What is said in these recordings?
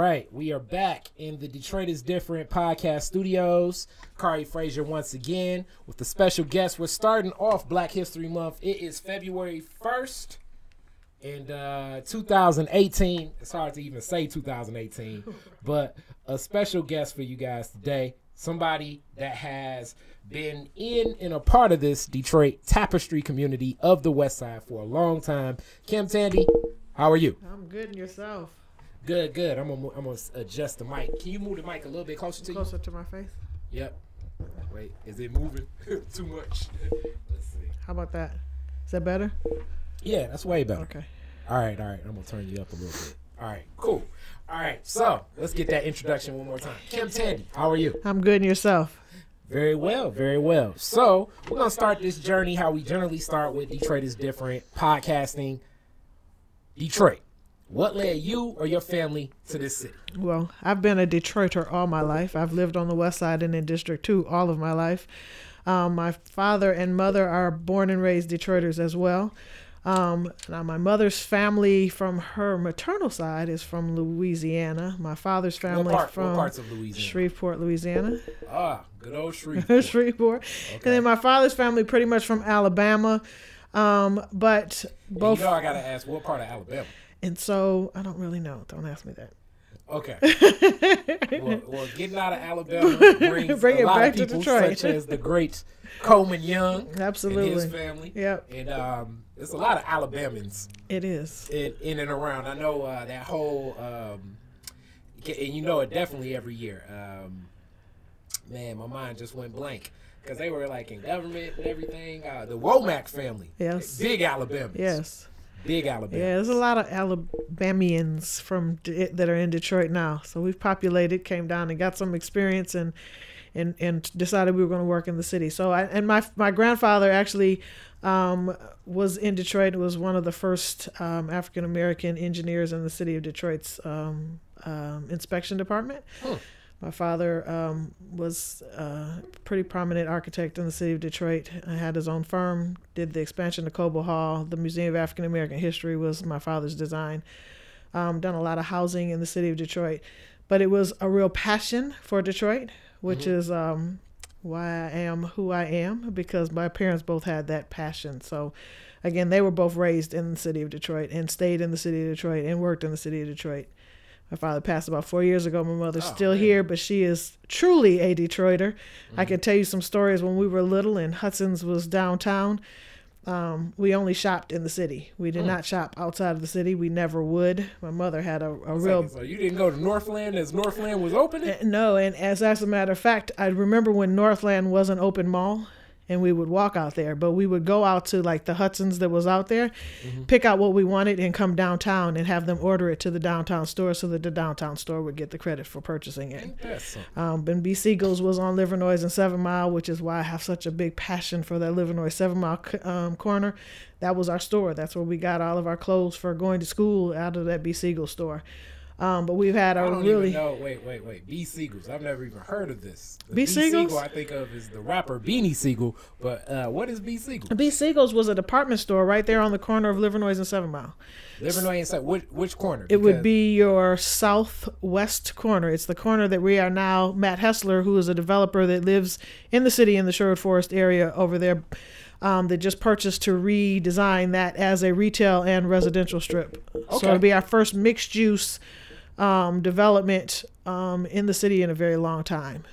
Right, we are back in the Detroit is Different podcast studios. Khary Frazier once again with a special guest. We're starting off Black History Month. It is February 1st and uh 2018. It's hard to even say 2018, but a special guest for you guys today. Somebody that has been in and a part of this Detroit tapestry community of the West Side for a long time. Kim Tandy, how are you? I'm good and yourself. Good, good. I'm gonna I'm gonna adjust the mic. Can you move the mic a little bit closer to Closer to my face. Yep. Wait, is it moving too much? Let's see. How about that? Is that better? Yeah, that's way better. Okay. All right, all right. I'm gonna turn you up a little bit. All right, cool. All right, so let's get that introduction one more time. Kim Tandy, how are you? I'm good and yourself. Very well, very well. So we're gonna start this journey how we generally start with Detroit is different podcasting. Detroit, what led you or your family to this city? Well, I've been a Detroiter all my life. I've lived on the west side and in District 2 all of my life. Um, my father and mother are born and raised Detroiters as well. Um, now, my mother's family from her maternal side is from Louisiana. My father's family part, from parts of Louisiana? Shreveport, Louisiana. Ah, good old Shreveport. Shreveport. And then my father's family pretty much from Alabama. Um, but And both You know I gotta ask what part of Alabama. And so I don't really know. Don't ask me that. Okay. well, well, getting out of Alabama brings Bring a it lot back of to people Detroit. such as the great Coleman Young and his Absolutely. family. Yep, And um, there's a lot of Alabamans it is. in, in and around. I know uh, that whole, um, and you know it definitely every year. Um, man, my mind just went blank because they were like in government and everything. Uh, the Womack family, Yes. big Alabamans, Yes. Big Alabama. Yeah, there's a lot of Alabamians from D- that are in Detroit now. So we've populated, came down and got some experience and and and decided we were going to work in the city. So I and my my grandfather actually um, was in Detroit. Was one of the first um, African American engineers in the city of Detroit's um, um, inspection department. Hmm. My father um, was a pretty prominent architect in the city of Detroit. I had his own firm, did the expansion of Cobo Hall. The Museum of African American History was my father's design. Um, done a lot of housing in the city of Detroit. But it was a real passion for Detroit, which Mhm. is um, why I am who I am, because my parents both had that passion. So, again, they were both raised in the city of Detroit and stayed in the city of Detroit and worked in the city of Detroit. My father passed about four years ago. My mother's Oh, still man. here, but she is truly a Detroiter. I Mhm. could tell you some stories when we were little and Hudson's was downtown. Um, we only shopped in the city. We did Mm. not shop outside of the city. We never would. My mother had a, a real like, so you didn't go to Northland as Northland was opening? uh, No, and as as a matter of fact, I remember when Northland was an open mall, and we would walk out there. But we would go out to like the Hudson's that was out there, Mhm. pick out what we wanted, and come downtown and have them order it to the downtown store, so that the downtown store would get the credit for purchasing it. Um, and B. Siegel's was on Livernois and Seven Mile, which is why I have such a big passion for that Livernois Seven Mile c- um, corner. That was our store. That's where we got all of our clothes for going to school out of that B. Siegel store. Um, but we've had I a don't really even know. Wait, wait, wait. B. Siegel's. I've never even heard of this. The B. Siegel's? Siegel I think of is the rapper Beanie Sigel, but uh, what is B. Siegel? B. Siegel's was a department store right there on the corner of Livernois and Seven Mile. Livernois inside. Which, which corner? It would be your southwest corner. It's the corner that we are now. Matt Hessler, who is a developer that lives in the city in the Sherwood Forest area over there, um, that just purchased to redesign that as a retail and residential strip. Okay. So it'll be our first mixed use um, development um, in the city in a very long time.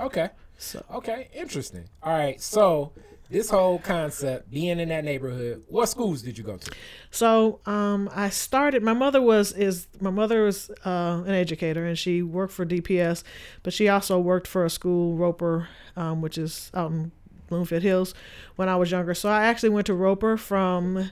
Okay. So Okay. Interesting. All right. So this whole concept, being in that neighborhood, what schools did you go to? So um, I started. My mother was is my mother was uh, an educator, and she worked for DPS, but she also worked for a school, Roeper, um, which is out in Bloomfield Hills, when I was younger. So I actually went to Roeper from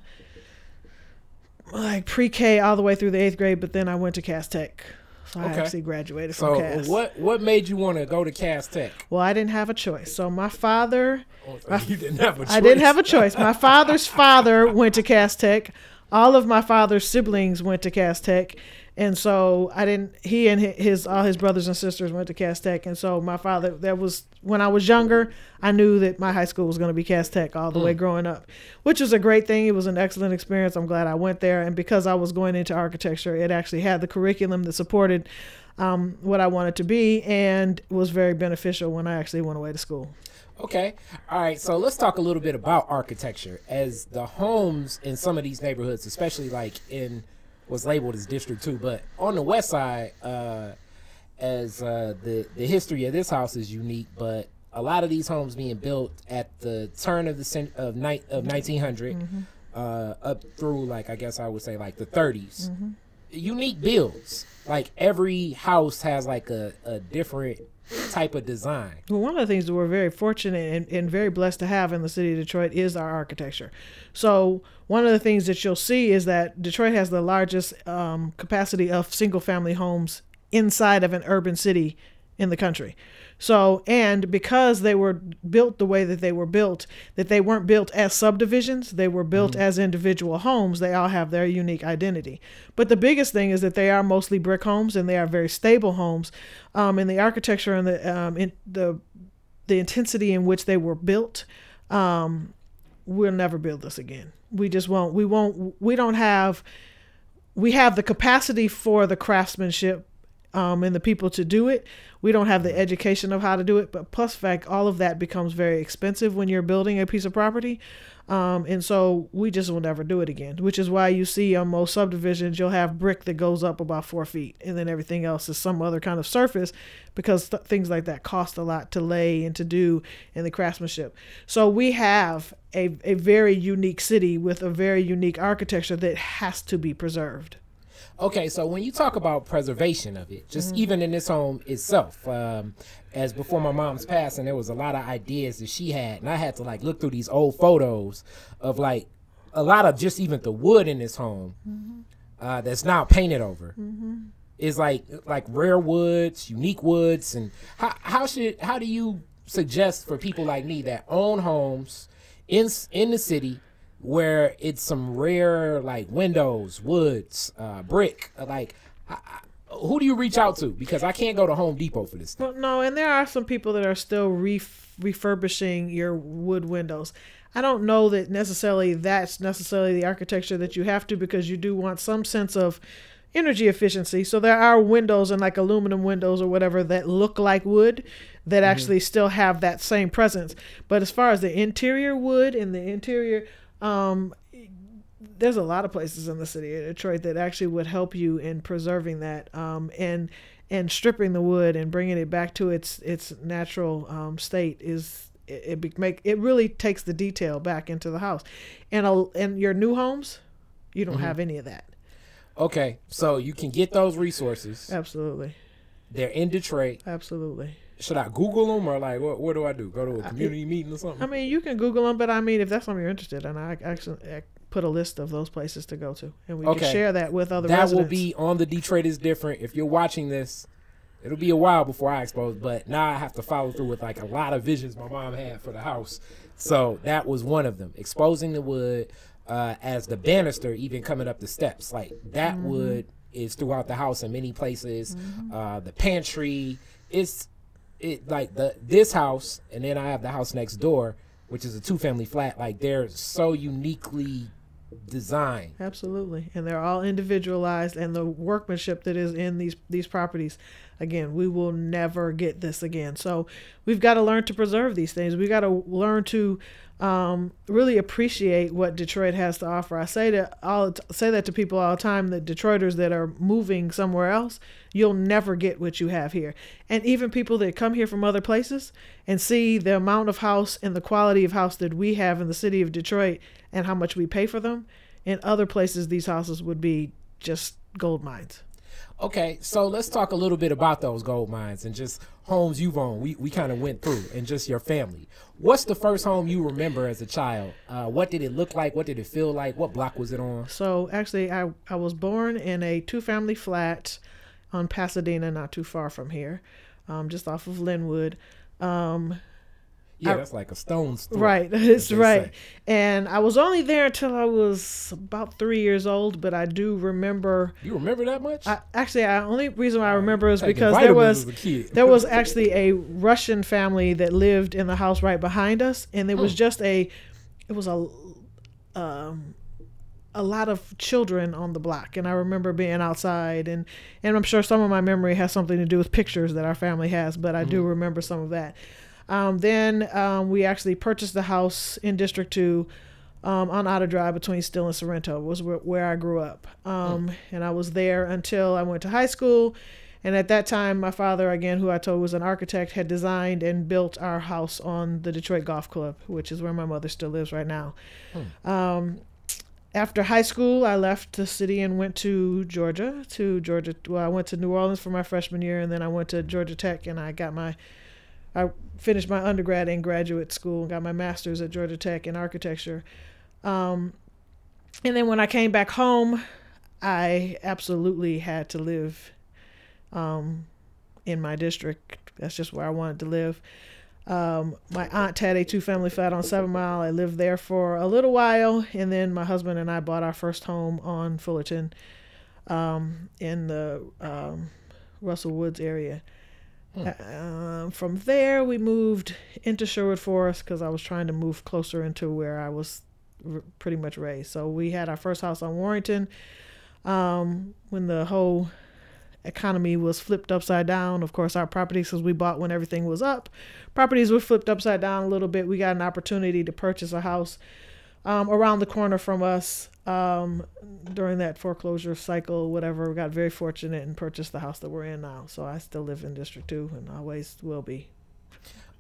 like pre-K all the way through the eighth grade, but then I went to Cass Tech. So I actually graduated from So Cass. what what made you want to go to Cass Tech? Well, I didn't have a choice. So my father Oh, you didn't have a choice. I didn't have a choice. My father's father went to Cass Tech. All of my father's siblings went to Cass Tech. And so I didn't. He and his all his brothers and sisters went to Cass Tech, and so my father. That was when I was younger. I knew that my high school was going to be Cass Tech all the mm. way growing up, which was a great thing. It was an excellent experience. I'm glad I went there, and because I was going into architecture, it actually had the curriculum that supported um, what I wanted to be, and was very beneficial when I actually went away to school. Okay. All right. So let's talk a little bit about architecture. As the homes in some of these neighborhoods, especially like in was labeled as District Two, but on the west side, uh, as uh, the the history of this house is unique, but a lot of these homes being built at the turn of the cent- of night of 1900 mm-hmm. uh, up through like I guess I would say like the 30s. Mm-hmm. Unique builds. Like every house has like a, a different type of design. Well, one of the things that we're very fortunate and, and, very blessed to have in the city of Detroit is our architecture. So, one of the things that you'll see is that Detroit has the largest um, capacity of single family homes inside of an urban city in the country. So, and because they were built the way that they were built, that they weren't built as subdivisions, they were built mm-hmm. as individual homes, they all have their unique identity. But the biggest thing is that they are mostly brick homes and they are very stable homes. Um, and the architecture and the, um, in the, the intensity in which they were built, um, we'll never build this again. We just won't. We won't. We don't have. We have the capacity for the craftsmanship um, and the people to do it. We don't have the education of how to do it, but plus fact, all of that becomes very expensive when you're building a piece of property. Um, and so we just will never do it again, which is why you see on most subdivisions, you'll have brick that goes up about four feet and then everything else is some other kind of surface because th- things like that cost a lot to lay and to do in the craftsmanship. So we have a, a very unique city with a very unique architecture that has to be preserved. Okay, so when you talk about preservation of it, just mm-hmm. even in this home itself, um, as before my mom's passing, there was a lot of ideas that she had, and I had to like look through these old photos of like a lot of just even the wood in this home mm-hmm. uh, that's now painted over. Mm-hmm. Is like like rare woods, unique woods, and how how should how do you suggest for people like me that own homes in in the city where it's some rare like windows, woods, uh, brick. Like, I, I, who do you reach out to? Because I can't go to Home Depot for this. Well, no, and there are some people that are still ref- refurbishing your wood windows. I don't know that necessarily that's necessarily the architecture that you have to because you do want some sense of energy efficiency. So there are windows and like aluminum windows or whatever that look like wood that mm-hmm. actually still have that same presence. But as far as the interior wood and the interior um, there's a lot of places in the city of Detroit that actually would help you in preserving that um, and and stripping the wood and bringing it back to its its natural um, state is it, it make it really takes the detail back into the house. And a, and your new homes you don't mm-hmm. have any of that. Okay so you can get those resources. Absolutely. They're in detroit. Absolutely should I Google them or like what? What do I do? Go to a community I, meeting or something? I mean, you can Google them, but I mean, if that's something you're interested in, I actually I put a list of those places to go to, and we okay. can share that with other. That residents. will be on the Detroit is different. If you're watching this, it'll be a while before I expose, but now I have to follow through with like a lot of visions my mom had for the house. So that was one of them, exposing the wood uh, as the banister, even coming up the steps. Like that mm-hmm. wood is throughout the house in many places. Mm-hmm. Uh, the pantry, it's it like the this house and then I have the house next door, which is a two family flat. Like they're so uniquely designed. Absolutely, and they're all individualized, and the workmanship that is in these these properties. Again, we will never get this again. So we've got to learn to preserve these things. We've got to learn to um, really appreciate what Detroit has to offer. I say to all say that to people all the time that Detroiters that are moving somewhere else, you'll never get what you have here. And even people that come here from other places and see the amount of house and the quality of house that we have in the city of Detroit and how much we pay for them, in other places these houses would be just gold mines. Okay, so let's talk a little bit about those gold mines and just homes you've owned. We, we kind of went through and just your family. What's the first home you remember as a child? Uh, what did it look like? What did it feel like? What block was it on? So actually, I, I was born in a two family flat on Pasadena, not too far from here, um, just off of Linwood. Um, Yeah, I- that's like a stone's throw. Right, it's they right. say. And I was only there until I was about three years old, but I do remember. You remember that much? I, actually, the only reason why I remember is because there was a kid. there was actually a Russian family that lived in the house right behind us, and it was Hmm. just a, it was a, um, a lot of children on the block, and I remember being outside, and and I'm sure some of my memory has something to do with pictures that our family has, but I do remember some of that. Um, then um, we actually purchased the house in District Two. Um, on Outer Drive between Still and Sorrento was where, where I grew up. Um, And I was there until I went to high school. And at that time, my father, again, who I told was an architect, had designed and built our house on the Detroit Golf Club, which is where my mother still lives right now. Um, after high school, I left the city and went to Georgia. To Georgia, well, I went to New Orleans for my freshman year, and then I went to Georgia Tech, and I got my, I finished my undergrad and graduate school, and got my master's at Georgia Tech in architecture. Um, and then when I came back home, I absolutely had to live um, in my district. That's just where I wanted to live. Um, my aunt had a two family flat on Seven Mile. I lived there for a little while, and then my husband and I bought our first home on Fullerton um, in the um, Russell Woods area. Uh, from there, we moved into Sherwood Forest because I was trying to move closer into where I was r- pretty much raised. So we had our first house on Warrington um, when the whole economy was flipped upside down. Of course, our properties, because we bought when everything was up, properties were flipped upside down a little bit. We got an opportunity to purchase a house um, around the corner from us um, during that foreclosure cycle, whatever. We got very fortunate and purchased the house that we're in now. So I still live in District 2 and always will be.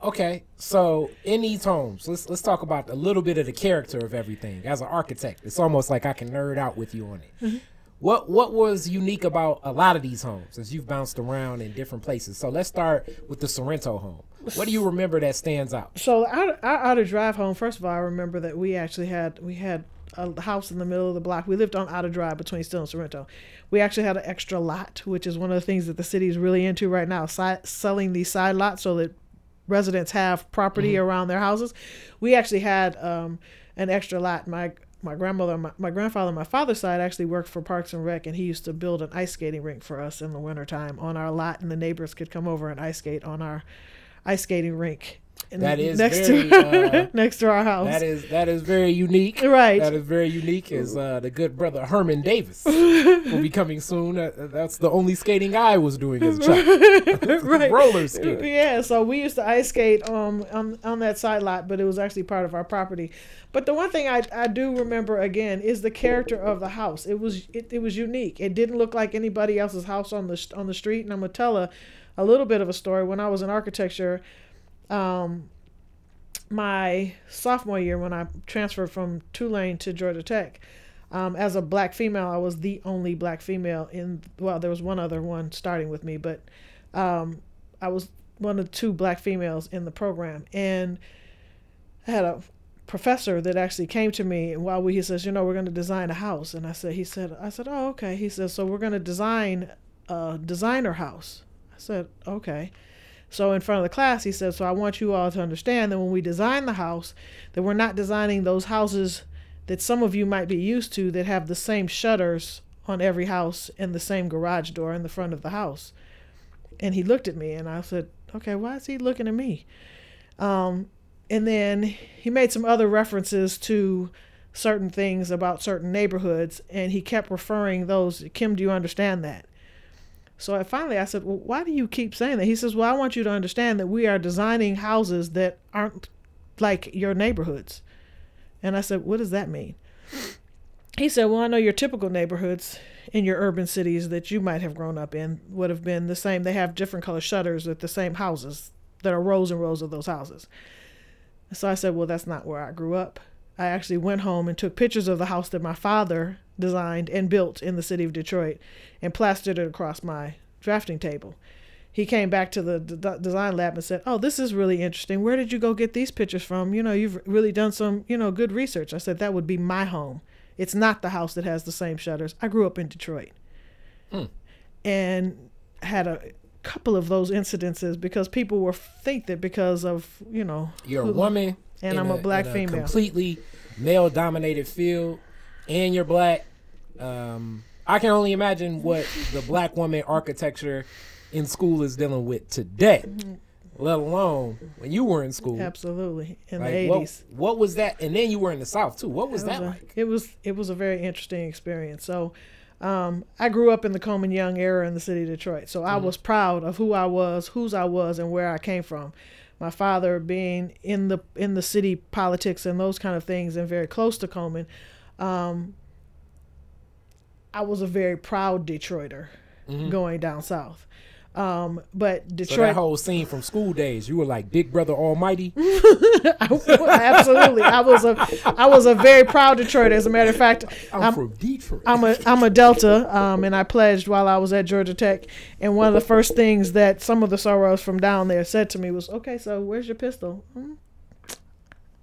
Okay, so in these homes, let's let's talk about a little bit of the character of everything. As an architect, it's almost like I can nerd out with you on it. What what was unique about a lot of these homes as you've bounced around in different places? So let's start with the Sorrento home. What do you remember that stands out? So our, our outer drive home. First of all, I remember that we actually had we had a house in the middle of the block. We lived on outer drive between Still and Sorrento. We actually had an extra lot, which is one of the things that the city is really into right now, si- selling these side lots so that residents have property around their houses. We actually had um, an extra lot. My my grandmother, my, my grandfather, my father's side actually worked for Parks and Rec, and he used to build an ice skating rink for us in the wintertime on our lot, and the neighbors could come over and ice skate on our ice skating rink. And That is next very, to uh, next to our house. That is that is very unique. Right. That is very unique. Is uh, the good brother Herman Davis will be coming soon. Uh, that's the only skating I was doing as a child. right. Roller skating. Yeah, so we used to ice skate um on on that side lot, but it was actually part of our property. But the one thing I, I do remember again is the character of the house. It was it, it was unique. It didn't look like anybody else's house on the on the street. And I'm gonna tell a, a little bit of a story. When I was in architecture, um, my sophomore year when I transferred from Tulane to Georgia Tech, um, as a black female, I was the only black female in. Well, there was one other one starting with me, but um, I was one of two black females in the program, and I had a professor that actually came to me and while we he says, you know, we're going to design a house, and I said, he said, I said, oh okay. He says, so we're going to design a designer house. I said, okay. So in front of the class, he said, so I want you all to understand that when we design the house, that we're not designing those houses that some of you might be used to that have the same shutters on every house and the same garage door in the front of the house. And he looked at me and I said, okay, why is he looking at me? Um, and then he made some other references to certain things about certain neighborhoods and he kept referring those. Kim, do you understand that? So I finally I said, well, why do you keep saying that? He says, well, I want you to understand that we are designing houses that aren't like your neighborhoods. And I said, what does that mean? He said, well, I know your typical neighborhoods in your urban cities that you might have grown up in would have been the same. They have different color shutters with the same houses. that are rows and rows of those houses. So I said, well, that's not where I grew up. I actually went home and took pictures of the house that my father designed and built in the city of Detroit and plastered it across my drafting table. He came back to the d- design lab and said, "Oh, this is really interesting. Where did you go get these pictures from? You know, you've really done some, you know, good research." I said, "That would be my home. It's not the house that has the same shutters. I grew up in Detroit." Hmm. And had a couple of those incidences because people were think that because of you know You're a woman, and I'm a black in female. completely male-dominated field, and you're black. Um, I can only imagine what the black woman architecture in school is dealing with today, let alone when you were in school. absolutely in Like, the what, 80s. what was that? And then you were in the South too. What was It that a- like? It was it was a very interesting experience. So, um, I grew up in the Coleman Young era in the city of Detroit. So I Mm-hmm. was proud of who I was, whose I was, and where I came from. My father being in the in the city politics and those kind of things, and very close to Coleman. Um, I was a very proud Detroiter going down south. Um, but Mm-hmm. So Detroit, that whole scene from school days, you were like Big Brother Almighty. absolutely, I was a I was a very proud Detroiter. As a matter of fact, I'm, I'm- from Detroit. I'm a I'm a Delta, um, and I pledged while I was at Georgia Tech. And one of the first things that some of the sorors from down there said to me was, "Okay, so where's your pistol?" Hmm?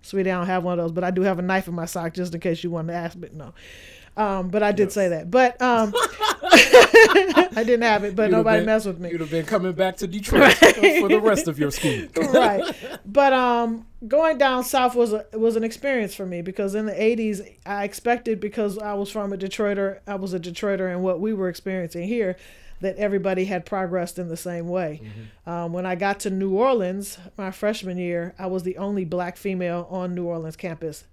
Sweetie, I don't have one of those, but I do have a knife in my sock just in case you wanted to ask. But no, um, but I did say that. But um, I didn't have it, but You'd nobody been- messed with me. You'd have been coming back to Detroit for the rest of your school. right. But um, going down south was a was an experience for me because in the '80s I expected because I was from a Detroiter, I was a Detroiter, and what we were experiencing here, that everybody had progressed in the same way. Um, when I got to New Orleans my freshman year, I was the only black female on New Orleans campus,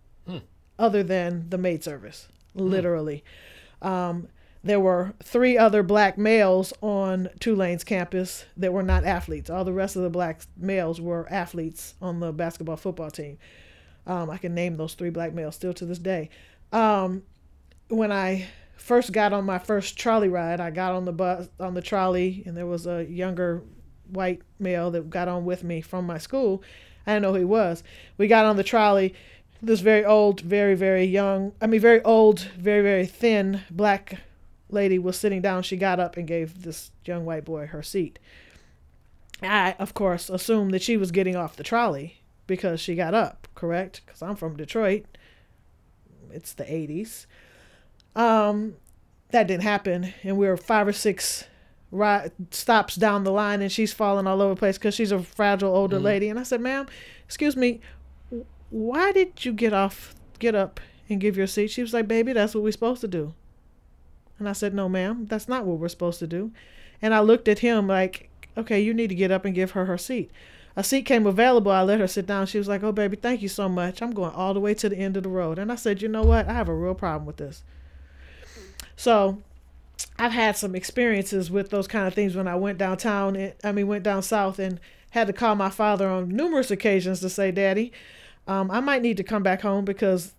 other than the maid service, literally. Um, there were three other black males on Tulane's campus that were not athletes. All the rest of the black males were athletes on the basketball football team. Um, I can name those three black males still to this day. Um, when I first got on my first trolley ride, I got on the bus on the trolley, and there was a younger white male that got on with me from my school. I didn't know who he was. We got on the trolley. This very old, very very young, I mean very old, very very thin black lady was sitting down. She got up and gave this young white boy her seat. I, of course, assumed that she was getting off the trolley because she got up, correct? Because I'm from Detroit. It's the 80s. Um, that didn't happen. And we were five or six ri- stops down the line, and she's falling all over the place because she's a fragile older lady. And I said, ma'am, excuse me, why did you get off, get up and give your seat? She was like, baby, that's what we're supposed to do. And I said, No, ma'am, that's not what we're supposed to do. And I looked at him like, Okay, you need to get up and give her her seat. A seat came available. I let her sit down. She was like, Oh, baby, thank you so much. I'm going all the way to the end of the road. And I said, You know what? I have a real problem with this. So I've had some experiences with those kind of things when I went downtown. And, I mean, went down south and had to call my father on numerous occasions to say, Daddy, um, I might need to come back home because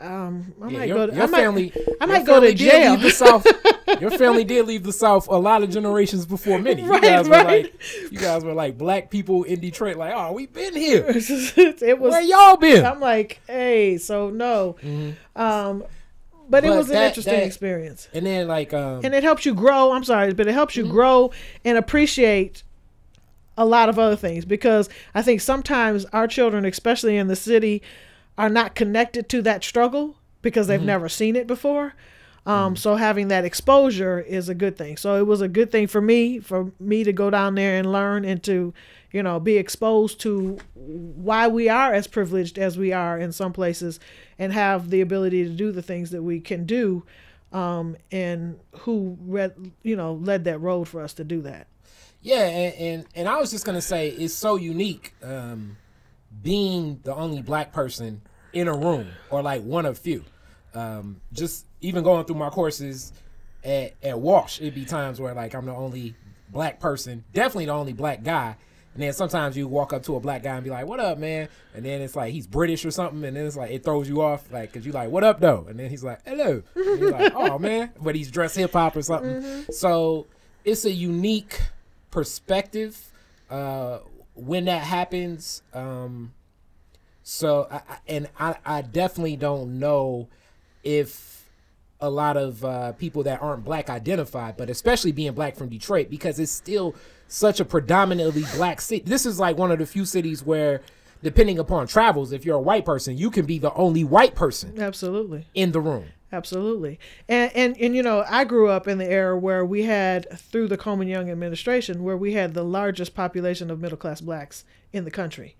um, I Yeah, might your, go to, your I might, family. I might go to jail. the South. your family did leave the South a lot of generations before many. Right, you guys right. were like, you guys were like black people in Detroit. Like, oh, we've been here. it was Where y'all been? I'm like, hey, so no. Mhm. Um, but it But was an interesting that- experience. And then like, um, And it helps you grow. I'm sorry, but it helps Mm-hmm. you grow and appreciate a lot of other things because I think sometimes our children, especially in the city, are not connected to that struggle because they've Mm-hmm. never seen it before. Um, So having that exposure is a good thing. So it was a good thing for me, for me to go down there and learn and to, you know, be exposed to why we are as privileged as we are in some places, and have the ability to do the things that we can do, um, and who you know, led that road for us to do that. Yeah, and, and and I was just gonna say it's so unique um, being the only black person in a room or like one of few. Um, just even going through my courses at, at Walsh, it'd be times where like I'm the only black person, definitely the only black guy. And then sometimes you walk up to a black guy and be like, "What up, man?" And then it's like he's British or something, and then it's like it throws you off, like, cause you're like, "What up, though?" And then he's like, "Hello." And you're like, "Oh man," but he's dressed hip hop or something. So it's a unique perspective uh, when that happens. Um, so, I, I- and I, I definitely don't know if a lot of uh, people that aren't black identify, but especially being black from Detroit, because it's still such a predominantly black city. This is like one of the few cities where, depending upon travels, if you're a white person, you can be the only white person Absolutely, in the room. Absolutely. And, and and you know, I grew up in the era where we had through the Coleman Young administration where we had the largest population of middle class blacks in the country.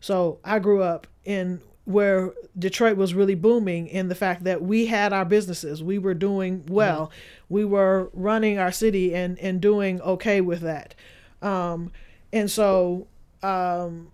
So I grew up in where Detroit was really booming in the fact that we had our businesses. We were doing well. Mm-hmm. We were running our city and, and doing okay with that. Um, and so um,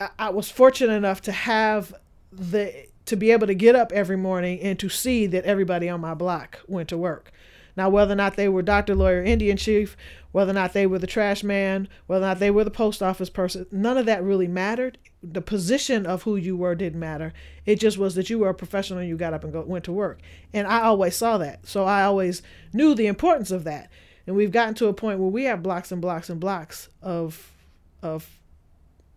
I, I was fortunate enough to have the to be able to get up every morning and to see that everybody on my block went to work. Now, whether or not they were doctor, lawyer, Indian chief, whether or not they were the trash man, whether or not they were the post office person, none of that really mattered. The position of who you were didn't matter. It just was that you were a professional and you got up and go, went to work. And I always saw that. So I always knew the importance of that. And we've gotten to a point where we have blocks and blocks and blocks of of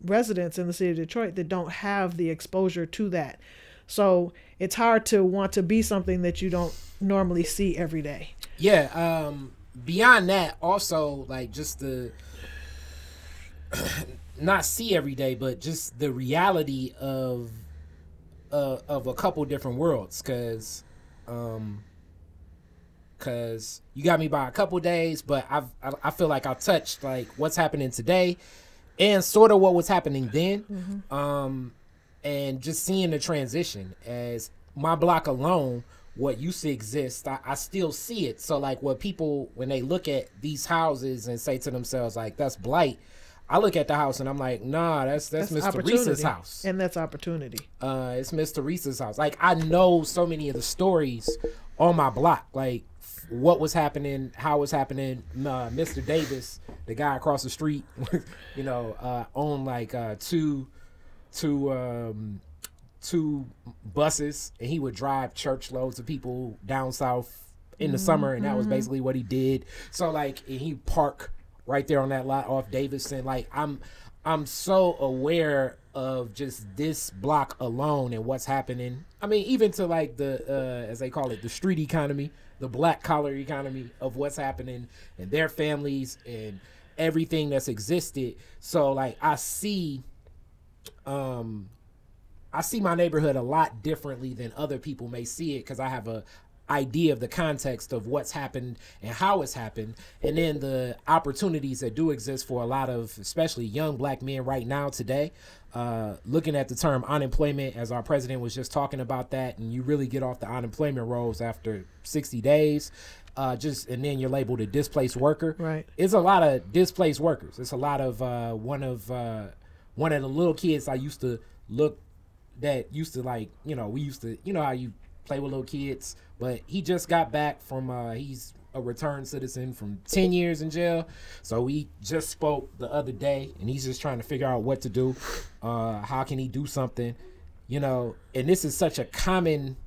residents in the city of Detroit that don't have the exposure to that. So it's hard to want to be something that you don't normally see every day. Yeah. Um, beyond that, also like just the not see every day, but just the reality of uh, of a couple different worlds, because um, because you got me by a couple days, but I've I, I feel like I touched like what's happening today and sort of what was happening then. Mm-hmm. Um, and just seeing the transition as my block alone what used to exist I, I, still see it. So like what people when they look at these houses and say to themselves like that's blight i look at the house and i'm like nah that's that's, that's mr reese's house. And that's opportunity. Uh it's mr reese's house. Like i know so many of the stories on my block like what was happening how was happening. Uh, mr davis the guy across the street you know uh owned like uh two two um, two buses, and he would drive church loads of people down south in the mm-hmm. summer, and that was mm-hmm. basically what he did. So like, he park right there on that lot off Davidson. Like, I'm I'm so aware of just this block alone and what's happening. I mean, even to like the uh, as they call it, the street economy, the black collar economy of what's happening and their families and everything that's existed. So like, I see um I see my neighborhood a lot differently than other people may see it because I have a idea of the context of what's happened and how it's happened. And then the opportunities that do exist for a lot of especially young black men right now today uh, looking at the term unemployment as our president was just talking about that and you really get off the unemployment rolls after 60 days uh, just and then you're labeled a displaced worker. Right. It's a lot of displaced workers. It's a lot of uh, one of uh, one of the little kids I used to look that used to like, you know, we used to, you know how you play with little kids, but he just got back from uh he's a returned citizen from 10 years in jail. So we just spoke the other day and he's just trying to figure out what to do. Uh how can he do something? You know, and this is such a common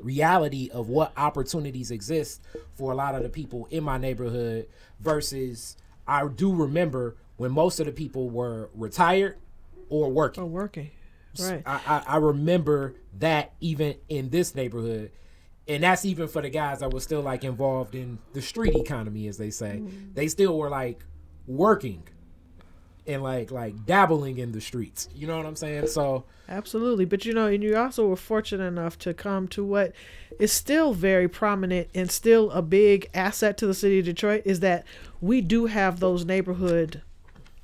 reality of what opportunities exist for a lot of the people in my neighborhood versus I do remember when most of the people were retired or working. Or working. Right. I, I, I remember that even in this neighborhood. And that's even for the guys that were still like involved in the street economy, as they say. Mm. They still were like working and like like dabbling in the streets. You know what I'm saying? So absolutely, but you know, and you also were fortunate enough to come to what is still very prominent and still a big asset to the city of Detroit is that we do have those neighborhood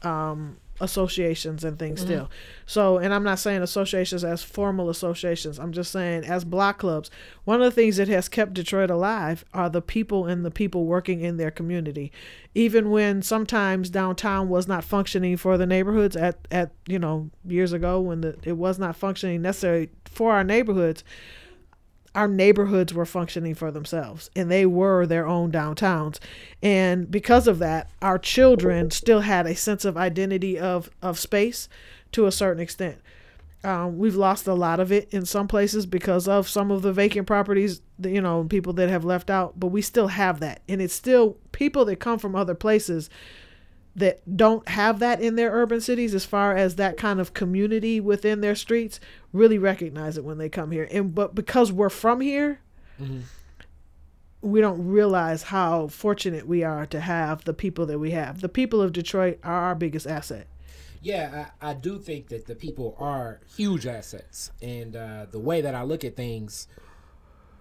um, associations and things mm-hmm. still. So, and I'm not saying associations as formal associations. I'm just saying as block clubs. One of the things that has kept Detroit alive are the people and the people working in their community. Even when sometimes downtown was not functioning for the neighborhoods at at you know years ago when the, it was not functioning necessarily for our neighborhoods our neighborhoods were functioning for themselves and they were their own downtowns. And because of that our children still had a sense of identity of of space to a certain extent. Um, we've lost a lot of it in some places because of some of the vacant properties you know people that have left out but we still have that. And it's still people that come from other places that don't have that in their urban cities as far as that kind of community within their streets really recognize it when they come here. And but because we're from here mm-hmm. we don't realize how fortunate we are to have the people that we have. The people of detroit are our biggest asset. Yeah, I, I do think that the people are huge assets, and uh, the way that I look at things,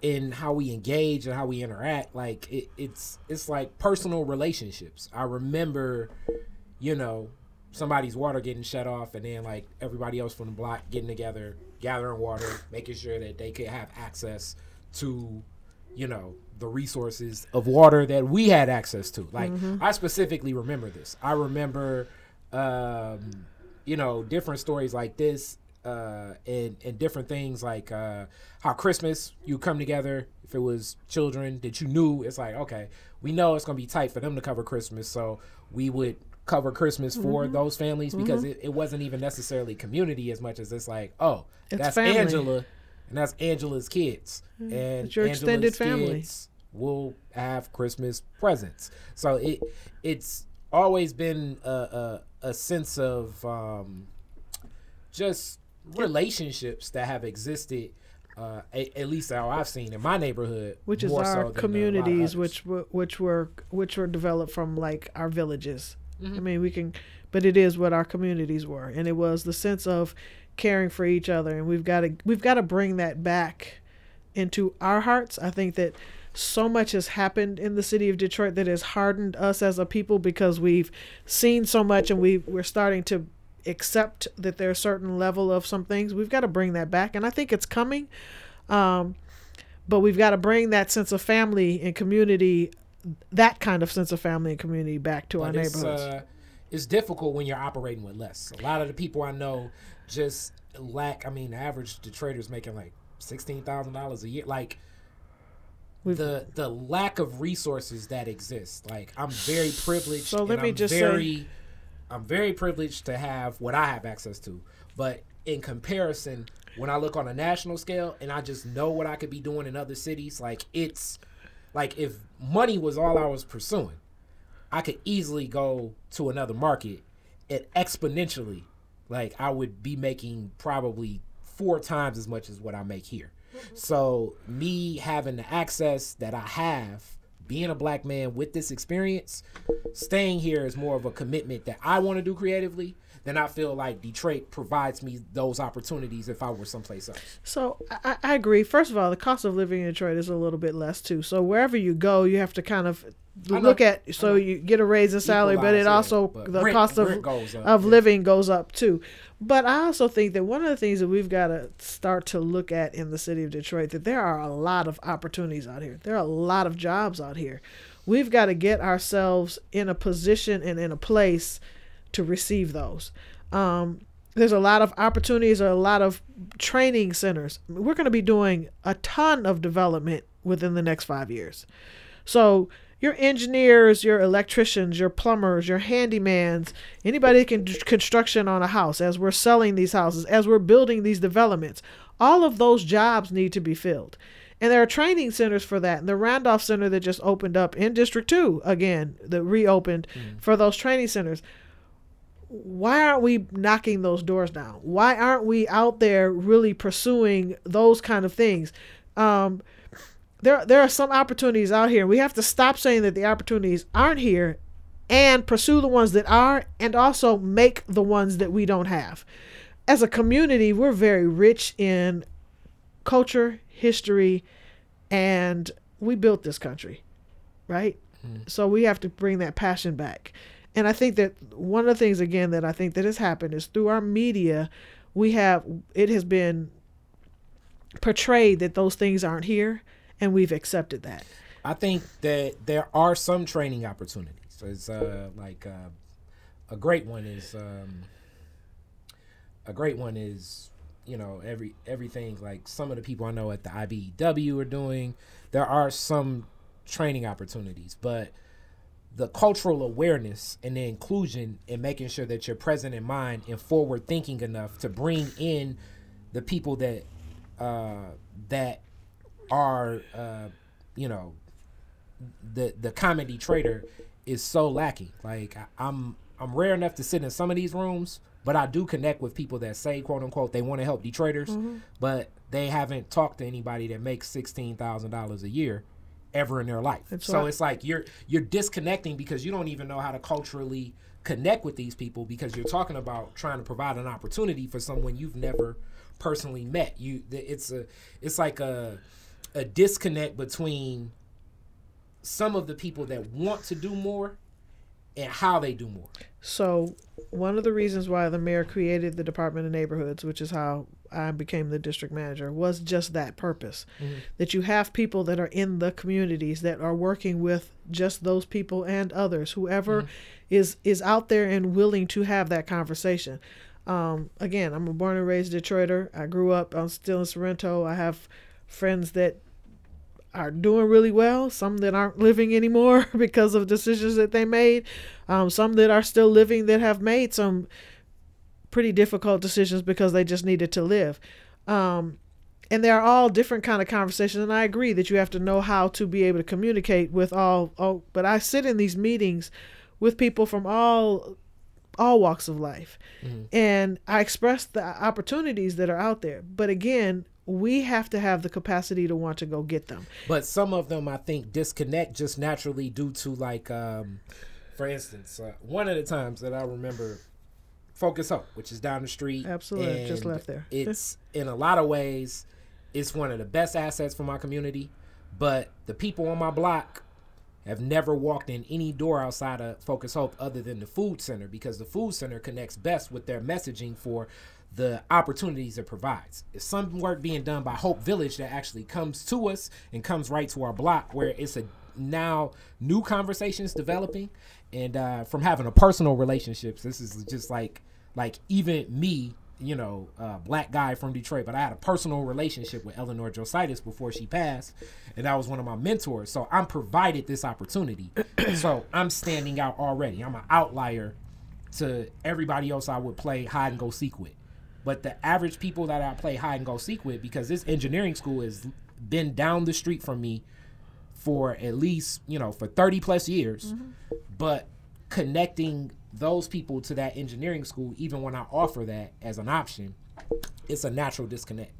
in how we engage and how we interact, like it, it's it's like personal relationships. I remember, you know, somebody's water getting shut off, and then like everybody else from the block getting together, gathering water, making sure that they could have access to, you know, the resources of water that we had access to. Like I specifically remember this. I remember, um, you know, different stories like this. Uh, and and different things like uh, how Christmas you come together. If it was children that you knew, it's like okay, we know it's gonna be tight for them to cover Christmas, so we would cover Christmas for those families because it, it wasn't even necessarily community as much as it's like oh It's that's family. Angela and that's Angela's kids and It's your extended Angela's family. kids will have Christmas presents. So it it's always been a a, a sense of um, just relationships that have existed. Uh, a, at least how I've seen in my neighborhood, which is so our than a lot of communities which were which were which were developed from like our villages Mm-hmm. i mean we can but it is what our communities were and it was the sense of caring for each other and we've got to we've got to bring that back into our hearts i think that so much has happened in the city of detroit that has hardened us as a people because we've seen so much and we we're starting to accept that there's a certain level of some things we've got to bring that back and i think it's coming um, but we've got to bring that sense of family and community that kind of sense of family and community back to our But it's, neighborhoods uh, it's difficult when you're operating with less. A lot of the people I know just lack. I mean, the average Detroiter's making like sixteen thousand dollars a year. Like We've- the the lack of resources that exist. Like I'm very privileged. So let me I'm just say- very, I'm very privileged to have what I have access to. But in comparison, when I look on a national scale and I just know what I could be doing in other cities, like it's like if money was all I was pursuing, I could easily go to another market and exponentially, like I would be making probably four times as much as what I make here. So me having the access that I have, being a black man with this experience, staying here is more of a commitment that I want to do creatively than I feel like Detroit provides me those opportunities if I were someplace else. So I, I agree. First of all, the cost of living in Detroit is a little bit less too. So wherever you go, you have to kind of look at so you get a raise in salary, but it also but the rent- cost of of yeah. living goes up too. But I also think that one of the things that we've got to start to look at in the city of Detroit that there are a lot of opportunities out here. There are a lot of jobs out here. We've got to get ourselves in a position and in a place to receive those. Um, there's a lot of opportunities, or a lot of training centers. We're going to be doing a ton of development within the next five years. So your engineers, your electricians, your plumbers, your handymans, anybody that can do construction on a house, as we're selling these houses, as we're building these developments, all of those jobs need to be filled. And there are training centers for that. And the Randolph Center that just opened up in District 2, again, that reopened for those training centers why aren't we knocking those doors down? Why aren't we out there really pursuing those kind of things? Um, there, there are some opportunities out here. We have to stop saying that the opportunities aren't here and pursue the ones that are and also make the ones that we don't have. As a community, we're very rich in culture, history, and we built this country, right? So we have to bring that passion back. And I think that one of the things again that I think that has happened is through our media, we have it has been portrayed that those things aren't here and we've accepted that. I think that there are some training opportunities. It's uh, like uh, a great one is um, a great one is you know every everything like some of the people I know at the IBEW are doing. There are some training opportunities, but the cultural awareness and the inclusion and making sure that you're present in mind and forward thinking enough to bring in the people that uh, that are uh, you know the the comedy trader is so lacking. Like I, I'm I'm rare enough to sit in some of these rooms, but I do connect with people that say quote unquote they want to help Detroiters, but they haven't talked to anybody that makes sixteen thousand dollars a year ever in their life. That's so right. it's like you're you're disconnecting because you don't even know how to culturally connect with these people because you're talking about trying to provide an opportunity for someone you've never personally met. You it's a it's like a a disconnect between some of the people that want to do more and how they do more. So, one of the reasons why the mayor created the Department of Neighborhoods, which is how I became the district manager, was just that purpose. That you have people that are in the communities that are working with just those people and others, whoever is is out there and willing to have that conversation. Um, again, I'm a born and raised Detroiter. I grew up. I'm still in Sorrento. I have friends that are doing really well, some that aren't living anymore because of decisions that they made, um, some that are still living that have made some pretty difficult decisions because they just needed to live. Um, and they're all different kind of conversations and i agree that you have to know how to be able to communicate with all, all but i sit in these meetings with people from all all walks of life and i express the opportunities that are out there. But again we have to have the capacity to want to go get them. But some of them, I think, disconnect just naturally due to like, um, for instance, uh, one of the times that I remember, Focus Hope, which is down the street. Absolutely, just left there. It's in a lot of ways, it's one of the best assets for my community. But the people on my block have never walked in any door outside of Focus Hope other than the food center because the food center connects best with their messaging for the opportunities it provides. It's some work being done by Hope Village that actually comes to us and comes right to our block where it's a now new conversations developing and uh, from having a personal relationships this is just like like even me you know, uh, black guy from Detroit, but I had a personal relationship with Eleanor Josaitis before she passed, and that was one of my mentors. So I'm provided this opportunity. so I'm standing out already. I'm an outlier to everybody else I would play hide and go seek with. But the average people that I play hide and go seek with, because this engineering school has been down the street from me for at least, you know, for 30 plus years. Mm-hmm. But connecting those people to that engineering school, even when I offer that as an option, it's a natural disconnect.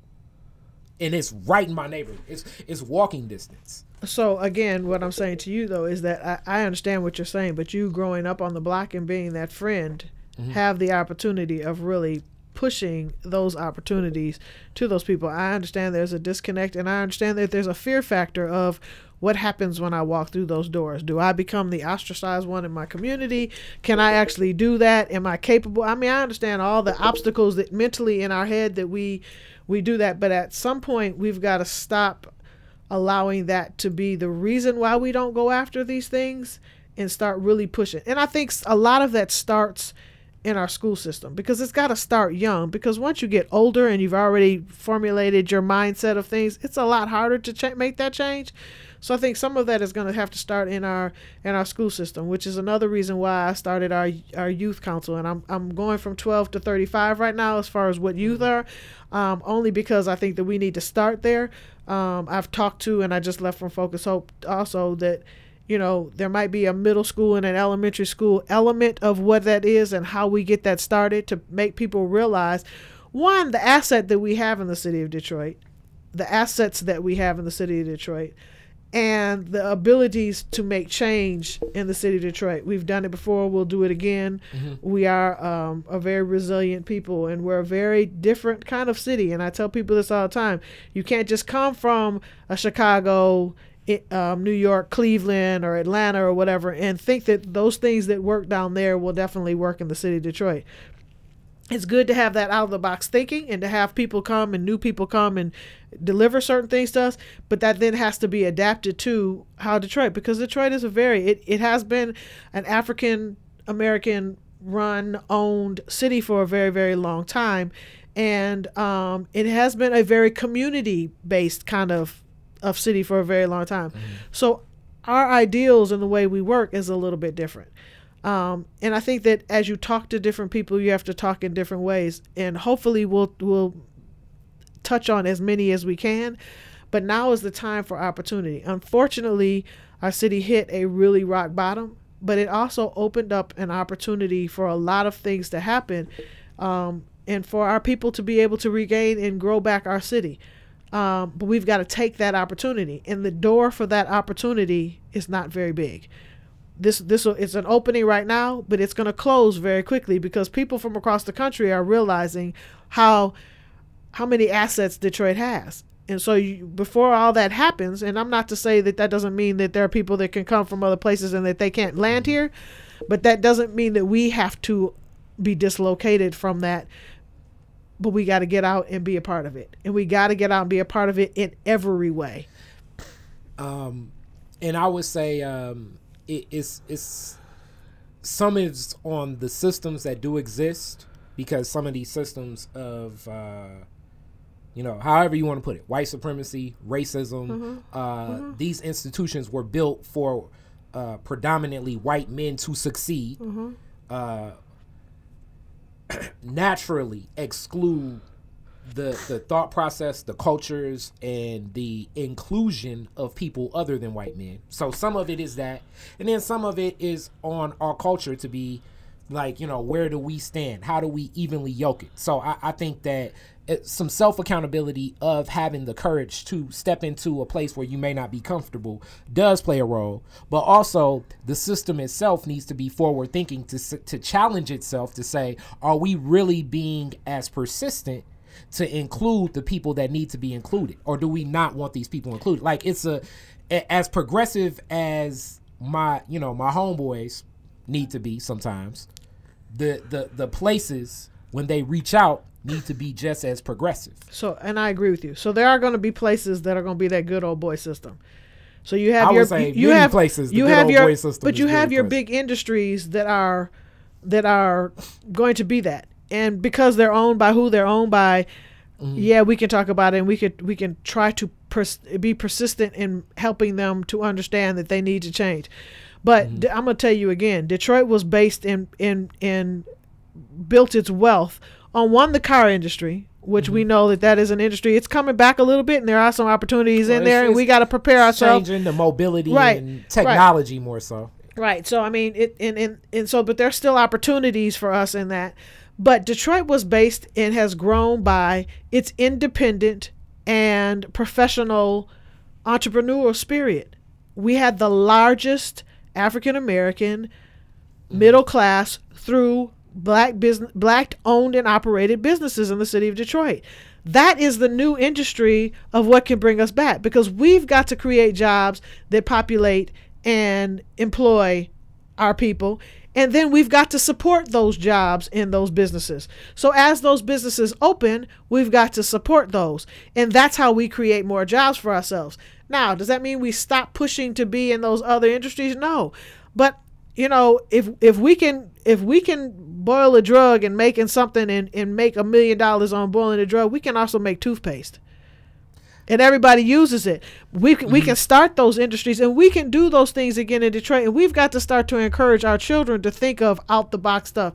And it's right in my neighborhood. It's it's walking distance. So again, what I'm saying to you though is that I, I understand what you're saying, but you growing up on the block and being that friend mm-hmm. have the opportunity of really pushing those opportunities to those people. I understand there's a disconnect and I understand that there's a fear factor of what happens when I walk through those doors. Do I become the ostracized one in my community? Can I actually do that? Am I capable? I mean, I understand all the obstacles that mentally in our head that we we do that, but at some point we've got to stop allowing that to be the reason why we don't go after these things and start really pushing. And I think a lot of that starts in our school system because it's got to start young because once you get older and you've already formulated your mindset of things, it's a lot harder to ch- make that change. So I think some of that is going to have to start in our in our school system, which is another reason why I started our our youth council, and I'm I'm going from 12 to 35 right now as far as what youth are, um, only because I think that we need to start there. Um, I've talked to, and I just left from Focus Hope also that you know there might be a middle school and an elementary school element of what that is and how we get that started to make people realize one the asset that we have in the city of Detroit, the assets that we have in the city of Detroit and the abilities to make change in the city of Detroit. We've done it before, we'll do it again. We are um, a very resilient people and we're a very different kind of city. And I tell people this all the time you can't just come from a Chicago. Um, New York, Cleveland, or Atlanta, or whatever, and think that those things that work down there will definitely work in the city of Detroit. It's good to have that out of the box thinking and to have people come and new people come and deliver certain things to us but that then has to be adapted to how detroit because detroit is a very it, it has been an african american run owned city for a very very long time. And um, it has been a very community based kind of of city for a very long time so our ideals and the way we work is a little bit different um, and I think that as you talk to different people, you have to talk in different ways, and hopefully we'll we'll touch on as many as we can. But now is the time for opportunity. Unfortunately, our city hit a really rock bottom, but it also opened up an opportunity for a lot of things to happen, um, and for our people to be able to regain and grow back our city. Um, but we've got to take that opportunity, and the door for that opportunity is not very big. This this it's an opening right now, but it's going to close very quickly because people from across the country are realizing how how many assets Detroit has. And so you, before all that happens, and I'm not to say that that doesn't mean that there are people that can come from other places and that they can't land here, but that doesn't mean that we have to be dislocated from that but we got to get out and be a part of it and we got to get out and be a part of it in every way um and i would say um it, it's it's some is on the systems that do exist because some of these systems of uh you know however you want to put it white supremacy racism mm-hmm. Uh, mm-hmm. these institutions were built for uh, predominantly white men to succeed mm-hmm. Naturally exclude the the thought process, the cultures, and the inclusion of people other than white men. So some of it is that, and then some of it is on our culture to be like, you know, where do we stand? How do we evenly yoke it? So I, I think that Eh, some self accountability of having the courage to step into a place where you may not be comfortable does play a role, but also the system itself needs to be forward thinking to to challenge itself to say, are we really being as persistent to include the people that need to be included, or do we not want these people included? Like it's a as progressive as my you know my homeboys need to be sometimes. The the the places when they reach out need to be just as progressive. So, and I agree with you. So there are going to be places that are going to be that good old boy system. So you have I your you, you have places you have your but you have your big industries that are that are going to be that, and because they're owned by who they're owned by, mm-hmm. yeah, we can talk about it, and we could we can try to pers- be persistent in helping them to understand that they need to change. But mm-hmm. I'm gonna tell you again, Detroit was based in in in built its wealth on one the car industry which mm-hmm. we know that that is an industry it's coming back a little bit and there are some opportunities well, in there and we got to prepare ourselves changing the mobility right, and technology right. more so right so i mean it and, and and so but there's still opportunities for us in that but detroit was based and has grown by its independent and professional entrepreneurial spirit we had the largest african american mm-hmm. middle class through black business black owned and operated businesses in the city of Detroit. That is the new industry of what can bring us back because we've got to create jobs that populate and employ our people and then we've got to support those jobs in those businesses. So as those businesses open, we've got to support those. And that's how we create more jobs for ourselves. Now, does that mean we stop pushing to be in those other industries? No. But you know, if if we can if we can boil a drug and making something and, and make a million dollars on boiling a drug, we can also make toothpaste. And everybody uses it. We can, mm-hmm. we can start those industries and we can do those things again in Detroit. And we've got to start to encourage our children to think of out the box stuff.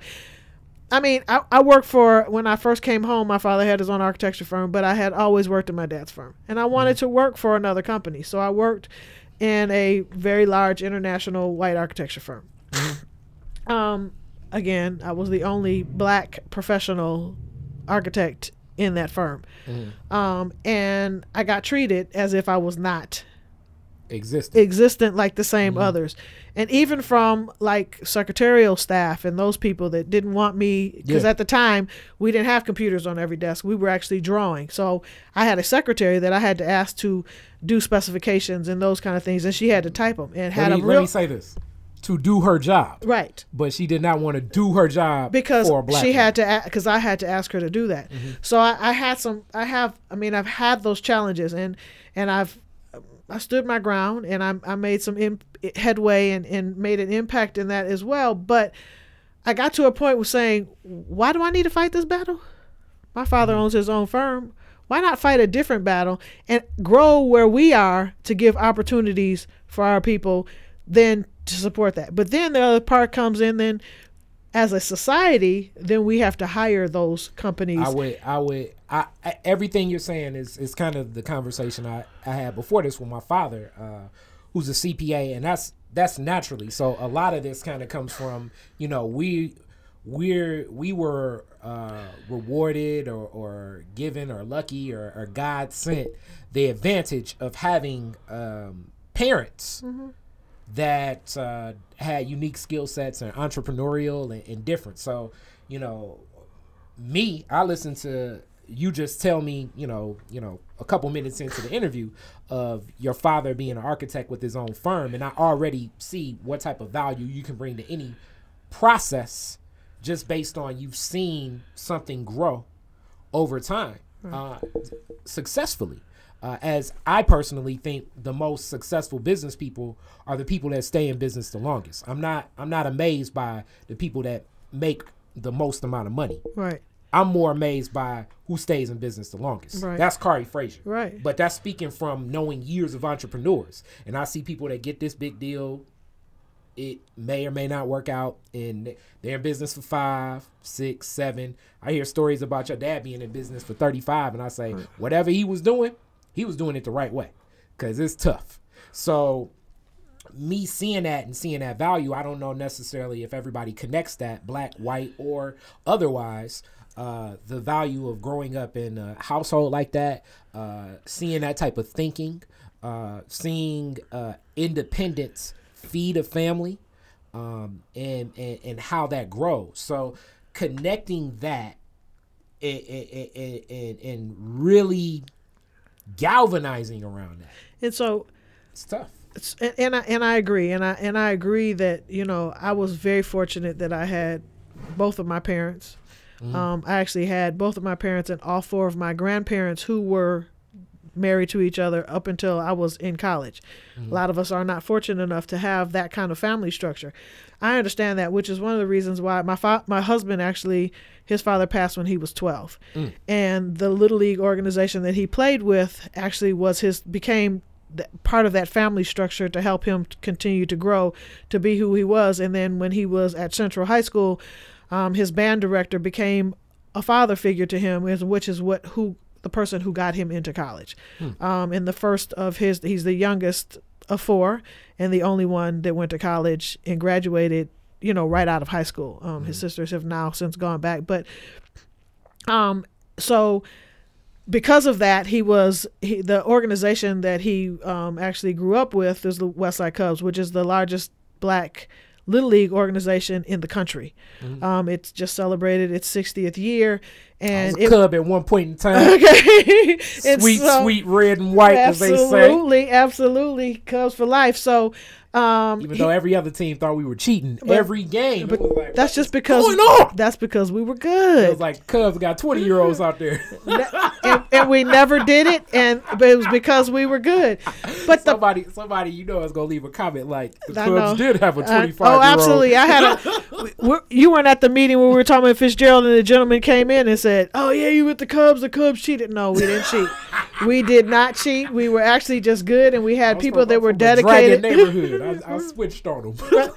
I mean, I, I worked for, when I first came home, my father had his own architecture firm, but I had always worked in my dad's firm. And I wanted mm-hmm. to work for another company. So I worked in a very large international white architecture firm. Mm-hmm. Um, again, I was the only black professional architect in that firm. Mm-hmm. Um, and I got treated as if I was not existent existent like the same mm-hmm. others and even from like secretarial staff and those people that didn't want me because yeah. at the time we didn't have computers on every desk we were actually drawing so i had a secretary that i had to ask to do specifications and those kind of things and she had to type them and had let me, a real, let me say this to do her job. Right. But she did not want to do her job because she had to because I had to ask her to do that. Mm-hmm. So I, I, had some I have I mean I've had those challenges and and I've I stood my ground and I, I made some imp- headway and, and made an impact in that as well. But I got to a point with saying, why do I need to fight this battle? My father mm-hmm. owns his own firm. Why not fight a different battle and grow where we are to give opportunities for our people then to support that. But then the other part comes in then as a society, then we have to hire those companies. I would, I would, I, I, everything you're saying is is kind of the conversation I, I had before this with my father, uh, who's a CPA, and that's that's naturally. So a lot of this kind of comes from you know we we're we were uh, rewarded or, or given or lucky or, or God sent the advantage of having um, parents that uh, had unique skill sets and entrepreneurial and, and different. So, you know, me, I listen to you just tell me, you know, you know, a couple minutes into the interview of your father being an architect with his own firm, and I already see what type of value you can bring to any process just based on you've seen something grow over time uh, successfully. Uh, as I personally think the most successful business people are the people that stay in business the longest. I'm not I'm not amazed by the people that make the most amount of money. Right. I'm more amazed by who stays in business the longest. Right. That's Khary Frazier. Right. But that's speaking from knowing years of entrepreneurs. And I see people that get this big deal. It may or may not work out, and they're in business for five, six, seven. I hear stories about your dad being in business for 35, and I say, whatever he was doing, he was doing it the right way because it's tough. So, me seeing that and seeing that value, I don't know necessarily if everybody connects that, black, white, or otherwise. Uh, the value of growing up in a household like that, uh, seeing that type of thinking, uh, seeing uh, independence feed a family, um, and, and and how that grows. So connecting that and, and, and, and- and really galvanizing around that, And so it's tough. It's- and, and I and I agree, and I and I agree that you know I was very fortunate that I had both of my parents. Mm-hmm. Um, I actually had both of my parents and all four of my grandparents who were married to each other up until I was in college. Mm-hmm. A lot of us are not fortunate enough to have that kind of family structure. I understand that, which is one of the reasons why my fa- my husband actually his father passed when he was 12. Mm. And the little league organization that he played with actually was his became th- part of that family structure to help him continue to grow to be who he was and then when he was at Central High School um, his band director became a father figure to him which is what who the person who got him into college. Um, and the first of his he's the youngest of four and the only one that went to college and graduated you know right out of high school. Um, his sisters have now since gone back but um so because of that he was he, the organization that he um, actually grew up with is the westside cubs which is the largest black little league organization in the country. Um, it's just celebrated its 60th year and was a it, cub at one point in time. okay. Sweet, so- sweet red and white, as they say. absolutely absolutely cubs for life. So um, Even he- though every other team thought we were cheating But- every game, but it was like, that's just because that's because we were good. it was like Cubs got twenty year olds out there. and, and we never did it and but it was because we were good but the somebody, somebody you know is gonna leave a comment like the I Cubs know. did have a Uh, twenty five. oh, absolutely. I had a. we're, you weren't at the meeting where we were talking about Fitzgerald, and the gentleman came in and said, "Oh yeah, you with the Cubs? The Cubs cheated." No, we didn't cheat. we did not cheat. We were actually just good, and we had people that were dedicated. Neighborhood. I, I switched on them.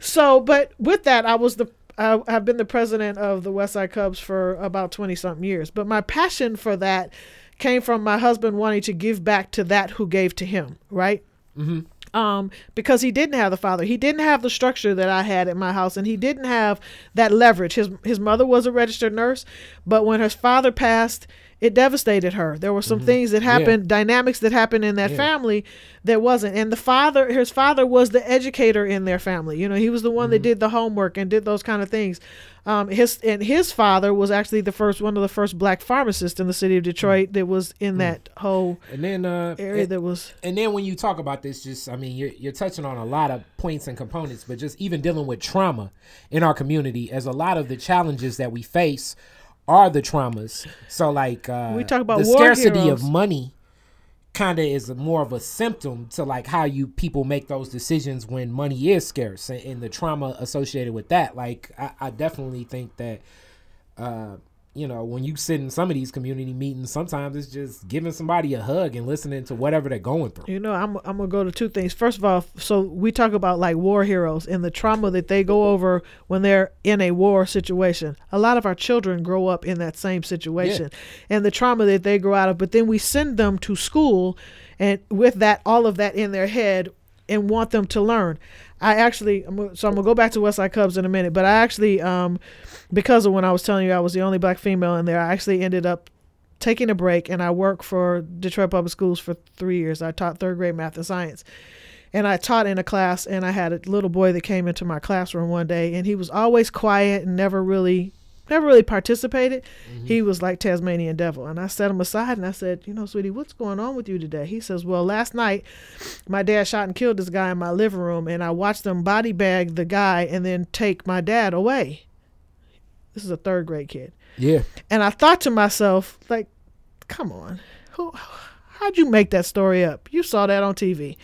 so, but with that, I was. I, I've been the president of the Westside Cubs for about twenty something years. But my passion for that came from my husband wanting to give back to that who gave to him. Right. um, because he didn't have the father. He didn't have the structure that I had at my house, and he didn't have that leverage. His his mother was a registered nurse, but when his father passed, it devastated her. There were some things that happened, dynamics that happened in that Yeah. family that wasn't. And the father, his father was the educator in their family. You know, he was the one that did the homework and did those kind of things. Um, his and his father was actually the first one of the first black pharmacists in the city of Detroit that was in that whole And then uh, area and, that was and then when you talk about this, just I mean, you're you're touching on a lot of points and components, but just even dealing with trauma in our community, as a lot of the challenges that we face are the traumas. So like uh, We talk about the scarcity heroes. of money. Kind of is more of a symptom to like how you people make those decisions when money is scarce and, and the trauma associated with that. Like I, I definitely think that uh, you know, when you sit in some of these community meetings, sometimes it's just giving somebody a hug and listening to whatever they're going through. You know, I'm I'm gonna go to two things. First of all, so we talk about like war heroes and the trauma that they go over when they're in a war situation. A lot of our children grow up in that same situation, and the trauma that they grow out of. But then we send them to school, and with that, all of that in their head, and want them to learn. I actually, so I'm gonna go back to Westside Cubs in a minute, but I actually, um, because of when I was telling you I was the only black female in there, I actually ended up taking a break and I worked for Detroit Public Schools for three years. I taught third grade math and science. And I taught in a class, and I had a little boy that came into my classroom one day, and he was always quiet and never really, never really participated. Mm-hmm. He was like Tasmanian devil, and I set him aside and I said, "You know, sweetie, what's going on with you today?" He says, "Well, last night, my dad shot and killed this guy in my living room, and I watched them body bag the guy and then take my dad away." This is a third grade kid. Yeah. And I thought to myself, like, come on, who, how'd you make that story up? You saw that on TV.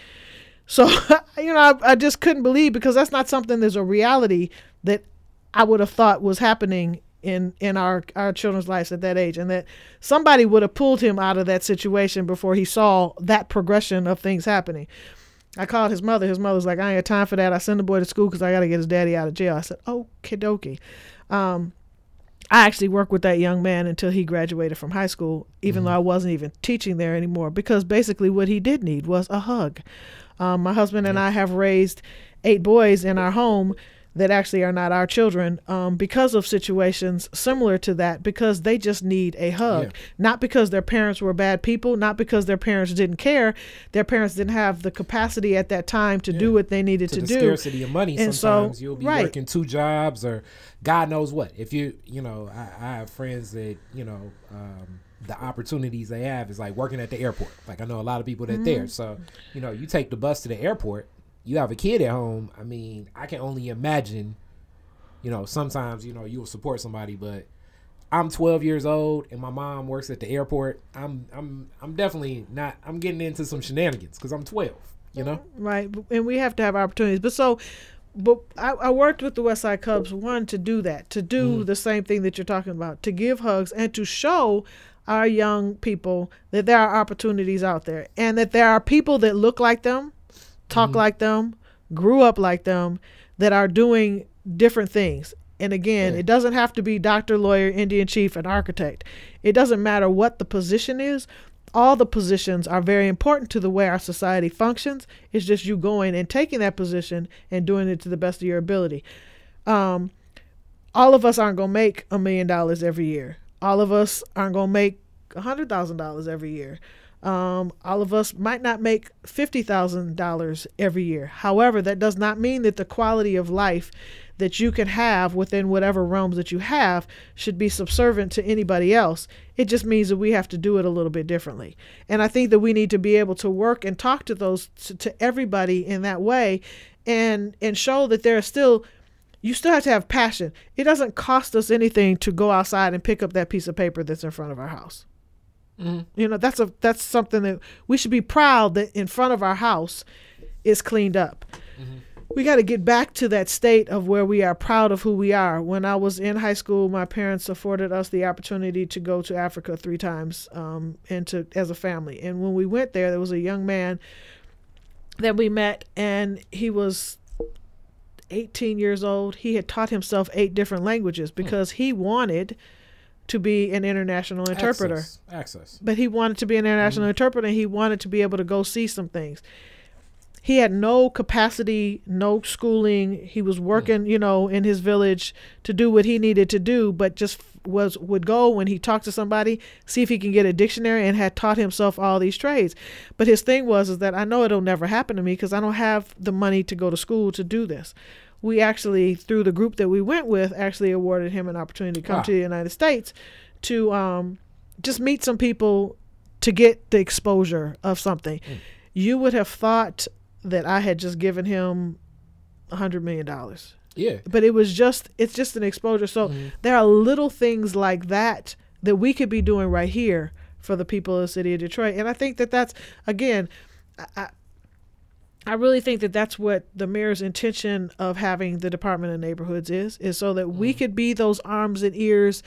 So, you know, I, I just couldn't believe because that's not something that's a reality that I would have thought was happening in in our our children's lives at that age and that somebody would have pulled him out of that situation before he saw that progression of things happening. I called his mother. His mother's like, I ain't got time for that. I send the boy to school because I got to get his daddy out of jail. I said, okay, dokie. Um, I actually worked with that young man until he graduated from high school, even though I wasn't even teaching there anymore, because basically what he did need was a hug. Um, my husband and I have raised eight boys in our home that actually are not our children um, because of situations similar to that, because they just need a hug. Yeah. Not because their parents were bad people, not because their parents didn't care. Their parents didn't have the capacity at that time to do what they needed to, to, the do. scarcity of money. And so- you'll be right. working two jobs or God knows what. If you, you know, I, I have friends that, you know, um, the opportunities they have is like working at the airport. Like I know a lot of people that there. So, you know, you take the bus to the airport, you have a kid at home. I mean, I can only imagine, you know, sometimes, you know, you'll support somebody, but I'm 12 years old and my mom works at the airport. I'm I'm I'm definitely not I'm getting into some shenanigans cuz I'm 12, you know? right and we have to have opportunities but so but I, I worked with the west side cubs one to do that to do mm-hmm. the same thing that you're talking about to give hugs and to show our young people that there are opportunities out there and that there are people that look like them talk like them grew up like them that are doing different things and again Yeah. it doesn't have to be doctor lawyer indian chief and architect it doesn't matter what the position is all the positions are very important to the way our society functions. It's just you going and taking that position and doing it to the best of your ability. Um, all of us aren't going to make a million dollars every year. All of us aren't going to make a hundred thousand dollars every year. Um, all of us might not make fifty thousand dollars every year. However, that does not mean that the quality of life that you can have within whatever realms that you have should be subservient to anybody else. It just means that we have to do it a little bit differently. And I think that we need to be able to work and talk to those to, to everybody in that way and and show that there are still you still have to have passion. It doesn't cost us anything to go outside and pick up that piece of paper that's in front of our house. You know, that's a that's something that we should be proud that in front of our house is cleaned up. We got to get back to that state of where we are proud of who we are. When I was in high school, my parents afforded us the opportunity to go to Africa three times um, and to as a family. And when we went there, there was a young man that we met, and he was 18 years old. He had taught himself eight different languages because he wanted to be an international interpreter. Access. Access. but he wanted to be an international mm-hmm. interpreter. And he wanted to be able to go see some things. He had no capacity no schooling. He was mm. working you know in his village to do what he needed to do but just was would go when he talked to somebody see if he can get a dictionary and had taught himself all these trades. But his thing was is that i know it'll never happen to me because i don't have the money to go to school to do this we actually through the group that we went with actually awarded him an opportunity to come Wow. to the united states to um, just meet some people to get the exposure of something. You would have thought that I had just given him a hundred million dollars, Yeah. but it was just it's just an exposure. So there are little things like that that we could be doing right here for the people of the city of Detroit, and I think that that's again. I, I, really think that that's what the mayor's intention of having the Department of Neighborhoods is, is so that we mm. could be those arms and ears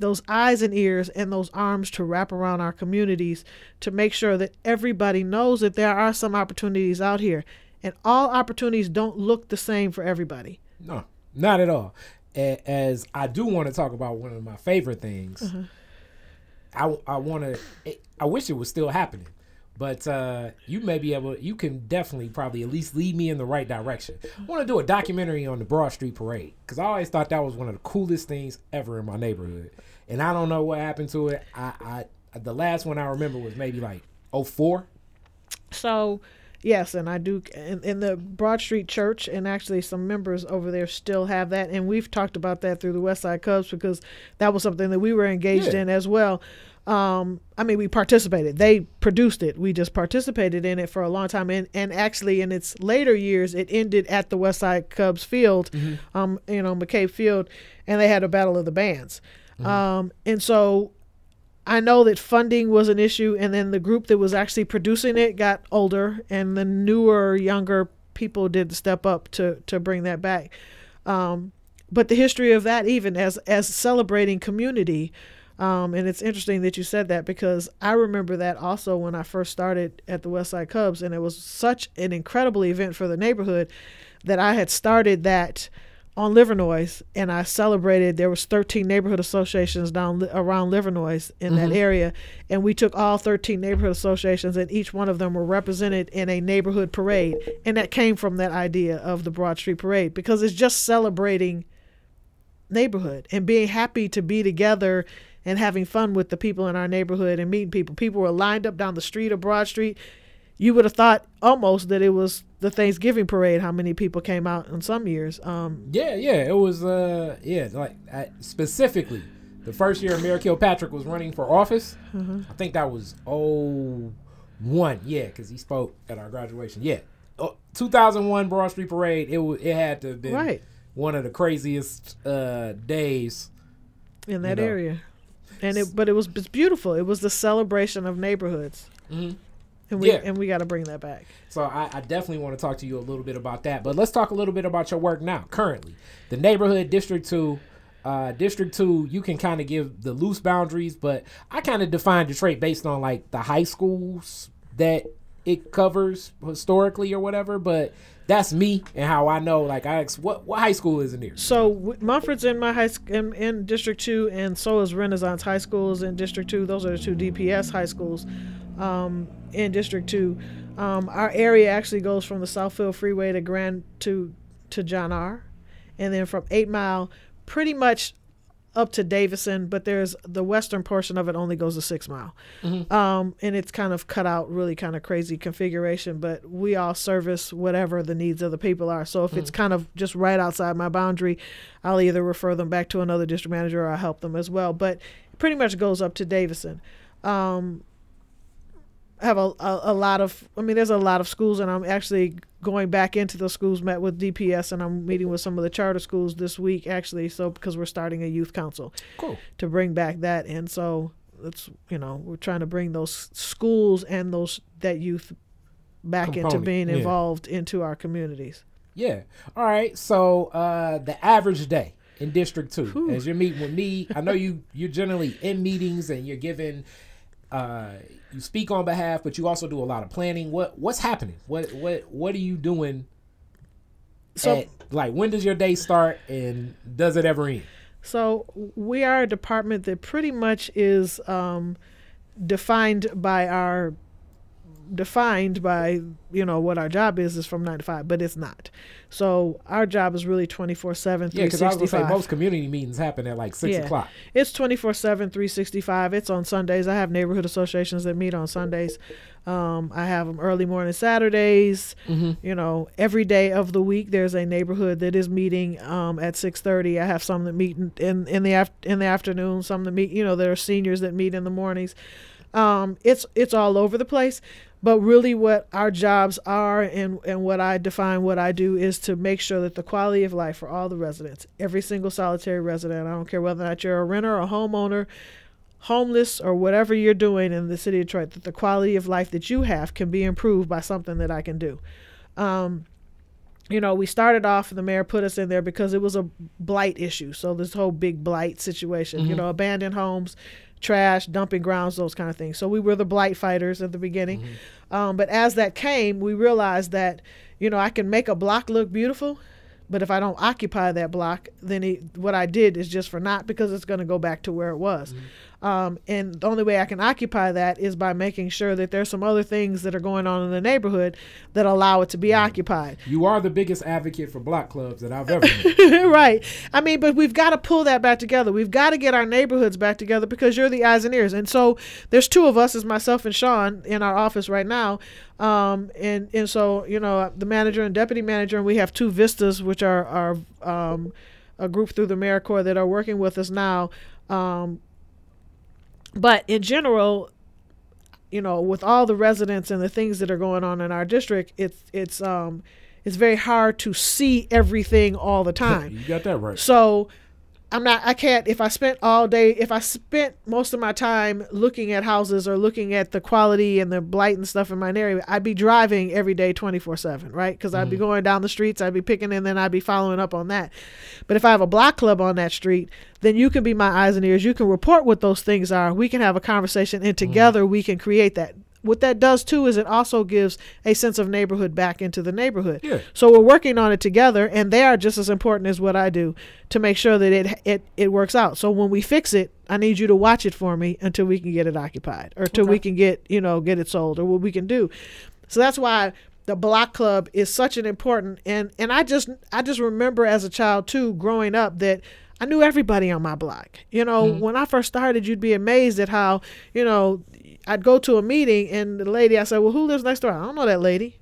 those eyes and ears and those arms to wrap around our communities to make sure that everybody knows that there are some opportunities out here and all opportunities don't look the same for everybody No, not at all. As I do want to talk about one of my favorite things. Uh-huh. I I want to. I wish it was still happening, but uh, you may be able. You can definitely probably at least lead me in the right direction. I want to do a documentary on the Broad Street Parade because I always thought that was one of the coolest things ever in my neighborhood, and I don't know what happened to it. I, I the last one I remember was maybe like 04. So, yes, and I do in, in the Broad Street Church, and actually some members over there still have that, and we've talked about that through the West Side Cubs because that was something that we were engaged Yeah. in as well. Um, I mean, we participated. They produced it. We just participated in it for a long time, and and actually in its later years, it ended at the West Side Cubs field, um, you know, McCabe Field, and they had a battle of the bands. Um, and so I know that funding was an issue, and then the group that was actually producing it got older, and the newer, younger people did step up to to bring that back. Um, but the history of that, even as as celebrating community, um, and it's interesting that you said that because I remember that also when I first started at the West Side Cubs, and it was such an incredible event for the neighborhood that I had started that on Livernois, and I celebrated. There was 13 neighborhood associations down around Livernois in that area, and we took all 13 neighborhood associations, and each one of them were represented in a neighborhood parade, and that came from that idea of the Broad Street Parade because it's just celebrating neighborhood and being happy to be together and having fun with the people in our neighborhood and meeting people. People were lined up down the street of Broad Street. You would have thought almost that it was the Thanksgiving parade. How many people came out in some years? Um, Yeah, yeah, it was. Uh, yeah, like I, specifically, the first year Mayor Kilpatrick was running for office. I think that was oh one. Yeah, because he spoke at our graduation. Yeah, oh, 2001 Broad Street Parade. It was. It had to have been Right. one of the craziest uh, days. in that know. area, and it but it was it's beautiful. It was the celebration of neighborhoods, Mhm. and we Yeah. and we got to bring that back. So I, I definitely want to talk to you a little bit about that. But let's talk a little bit about your work now, currently. The neighborhood District Two, uh, District Two. You can kind of give the loose boundaries, but I kind of define Detroit based on like the high schools that it covers historically or whatever. But that's me and how I know. Like I ask, what what high school is in here? So Mumford's in my high sc- in, in District Two, and so is Renaissance High Schools in District Two. Those are the two DPS high schools um, in District Two. Um, our area actually goes from the Southfield Freeway to Grand to to John R, and then from Eight Mile, pretty much up to Davison. But there's the western portion of it only goes a Six Mile, um, and it's kind of cut out, really kind of crazy configuration. But we all service whatever the needs of the people are. So if it's kind of just right outside my boundary, I'll either refer them back to another district manager or I'll help them as well. But it pretty much goes up to Davison. Um, have a, a, a lot of, I mean, there's a lot of schools, and I'm actually going back into those schools, met with DPS, and I'm meeting with some of the charter schools this week, actually. So, because we're starting a youth council Cool. to bring back that. And so, it's, you know, we're trying to bring those schools and those, that youth back into Component, being yeah. involved into our communities. Yeah. All right. So uh the average day in District Two, Whew. as you're meeting with me, I know you you're generally in meetings and you're giving uh you speak on behalf, but you also do a lot of planning. What what's happening? What what what are you doing? So, at, like when does your day start and does it ever end? So we are a department that pretty much is um, defined by our defined by you know what our job is is from nine to five, but it's not. So our job is really twenty four seven, Yeah, because I was say most community meetings happen at like six Yeah. o'clock. It's 24 7, 365. It's on Sundays. I have neighborhood associations that meet on Sundays. Um, I have them early morning Saturdays. Mm-hmm. You know, every day of the week, there's a neighborhood that is meeting um, at 6:30. I have some that meet in, in, in the af- in the afternoon. Some that meet, you know, there are seniors that meet in the mornings. Um, it's it's all over the place. But really, what our jobs are and, and what I define what I do is to make sure that the quality of life for all the residents, every single solitary resident, I don't care whether or not you're a renter or a homeowner, homeless or whatever you're doing in the city of Detroit, that the quality of life that you have can be improved by something that I can do. Um, you know, we started off, the mayor put us in there because it was a blight issue. So this whole big blight situation, you Mhm. know, abandoned homes, trash, dumping grounds, those kind of things. So we were the blight fighters at the beginning. Um, but as that came, we realized that, you know, I can make a block look beautiful, but if I don't occupy that block, then it, what I did is just for naught because it's going to go back to where it was. Um, and the only way I can occupy that is by making sure that there's some other things that are going on in the neighborhood that allow it to be occupied. You are the biggest advocate for block clubs that I've ever met. right. I mean, but we've got to pull that back together. We've got to get our neighborhoods back together because you're the eyes and ears. And so there's two of us, is myself and Sean, in our office right now. Um, and and so you know the manager and deputy manager, and we have two vistas, which are are um, a group through the AmeriCorps that are working with us now. Um, but in general, you know, with all the residents and the things that are going on in our district, it's it's um it's very hard to see everything all the time. you got that right. So I'm not I can't if I spent all day if I spent most of my time looking at houses or looking at the quality and the blight and stuff in my area, I'd be driving every day 24/7, right? Cuz I'd be mm. going down the streets, I'd be picking and then I'd be following up on that. But if I have a block club on that street, then you can be my eyes and ears. You can report what those things are. We can have a conversation and mm. together we can create that what that does too is it also gives a sense of neighborhood back into the neighborhood. Yeah. So we're working on it together, and they are just as important as what I do to make sure that it it it works out. So when we fix it, I need you to watch it for me until we can get it occupied, or until we can get you know get it sold, or what we can do. So that's why the block club is such an important and and I just I just remember as a child too growing up that I knew everybody on my block. You know, mm-hmm. when I first started, you'd be amazed at how, you know, I'd go to a meeting and the lady I said, "Well, who lives next door?" I don't know that lady.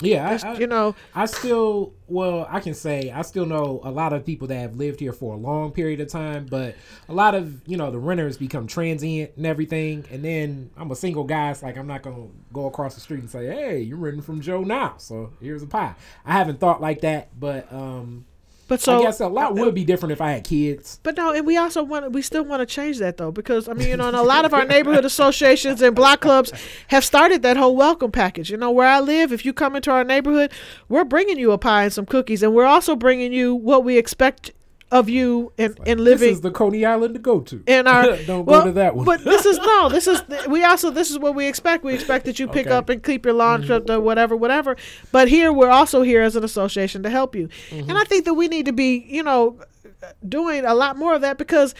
Yeah, I, I, you know, I still, well, I can say I still know a lot of people that have lived here for a long period of time, but a lot of, you know, the renters become transient and everything. And then I'm a single guy. It's like I'm not going to go across the street and say, hey, you're renting from Joe now. So here's a pie. I haven't thought like that, but um, but so I guess a lot would be different if I had kids. But no, and we also want we still want to change that though because I mean you know and a lot of our neighborhood associations and block clubs have started that whole welcome package. You know where I live, if you come into our neighborhood, we're bringing you a pie and some cookies, and we're also bringing you what we expect of you in in This living is the Coney Island to go to. in our Don't well, go to that one. But this is no, this is we also this is what we expect. We expect that you pick Okay. up and keep your lawn tripped or whatever, whatever. But here we're also here as an association to help you. Mm-hmm. And I think that we need to be, you know, doing a lot more of that because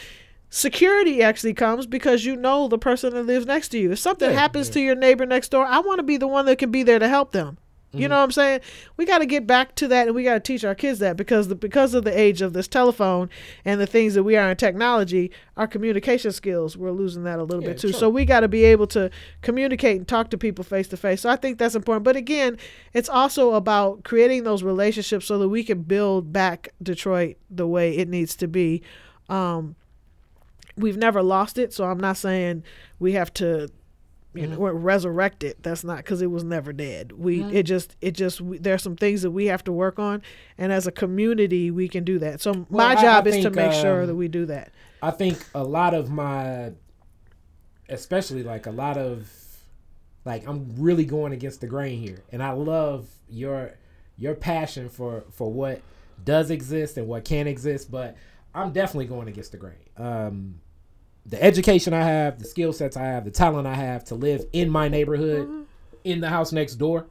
security actually comes because you know the person that lives next to you. If something Yeah, happens yeah. to your neighbor next door, I want to be the one that can be there to help them. You Mm-hmm. know what I'm saying? We got to get back to that, and we got to teach our kids that because the, because of the age of this telephone and the things that we are in technology, our communication skills we're losing that a little Yeah, bit too. So we got to be able to communicate and talk to people face to face. So I think that's important. But again, it's also about creating those relationships so that we can build back Detroit the way it needs to be. Um, we've never lost it, so I'm not saying we have to you know or resurrect it that's not because it was never dead. We it just it just we, there's some things that we have to work on and as a community we can do that. So Well, my I- I job is to think, make sure um, that we do that. I think a lot of my, especially like a lot of, like I'm really going against the grain here, and I love your your passion for for what does exist and what can exist, but I'm definitely going against the grain. Um, the education I have, the skill sets I have, the talent I have to live in my neighborhood, in the house next door.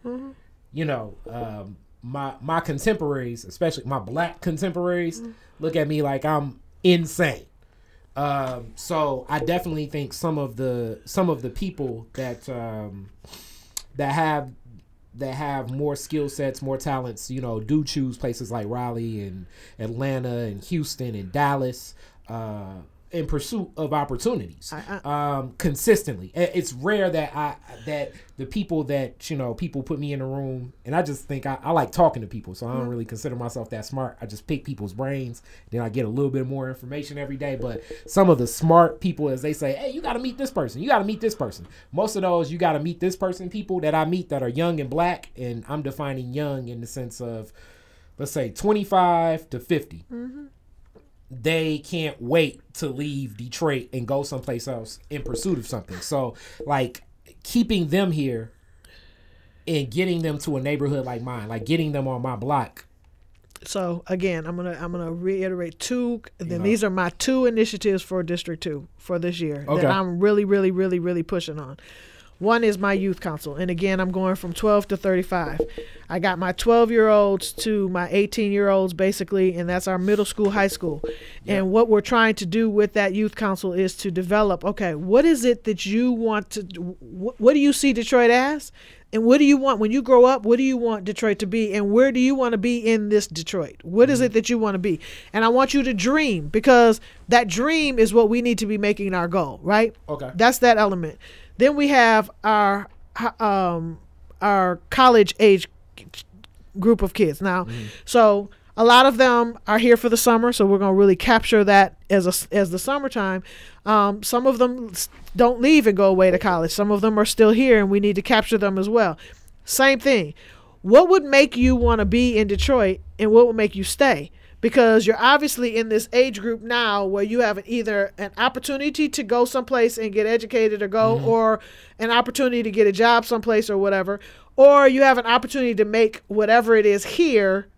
You know, um, my my contemporaries, especially my black contemporaries, look at me like I'm insane. Um, so I definitely think some of the some of the people that um, that have that have more skill sets, more talents, you know, do choose places like Raleigh and Atlanta and Houston and Dallas uh, in pursuit of opportunities I- um, consistently. It's rare that I that the people that you know people put me in a room, and I just think I, I like talking to people, so I don't really consider myself that smart. I just pick people's brains, then I get a little bit more information every day. But some of the smart people, as they say, hey, you got to meet this person, you got to meet this person. Most of those, you got to meet this person. People that I meet that are young and black, and I'm defining young in the sense of, let's say, 25 to 50 they can't wait to leave Detroit and go someplace else in pursuit of something. So, like, keeping them here and getting them to a neighborhood like mine, like getting them on my block. so again i'm gonna i'm gonna reiterate two then know. these are my two initiatives for district two for this year Okay. that i'm really really really really pushing on One is my youth council. And again, I'm going from 12 to 35. I got my 12 year olds to my 18 year olds, basically, and that's our middle school, high school. And what we're trying to do with that youth council is to develop okay, what is it that you want to, wh- what do you see Detroit as? And what do you want when you grow up? What do you want Detroit to be? And where do you want to be in this Detroit? What is mm-hmm. it that you want to be? And I want you to dream because that dream is what we need to be making our goal, right? Okay. That's that element. Then we have our um our college age group of kids now. So a lot of them are here for the summer, so we're going to really capture that as a, as the summertime. Um, some of them don't leave and go away to college. Some of them are still here, and we need to capture them as well. Same thing. What would make you want to be in Detroit, and what would make you stay? Because you're obviously in this age group now where you have either an opportunity to go someplace and get educated or go, mm-hmm. or an opportunity to get a job someplace or whatever, or you have an opportunity to make whatever it is here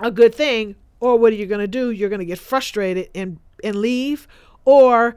a good thing or what are you going to do? You're going to get frustrated and and leave or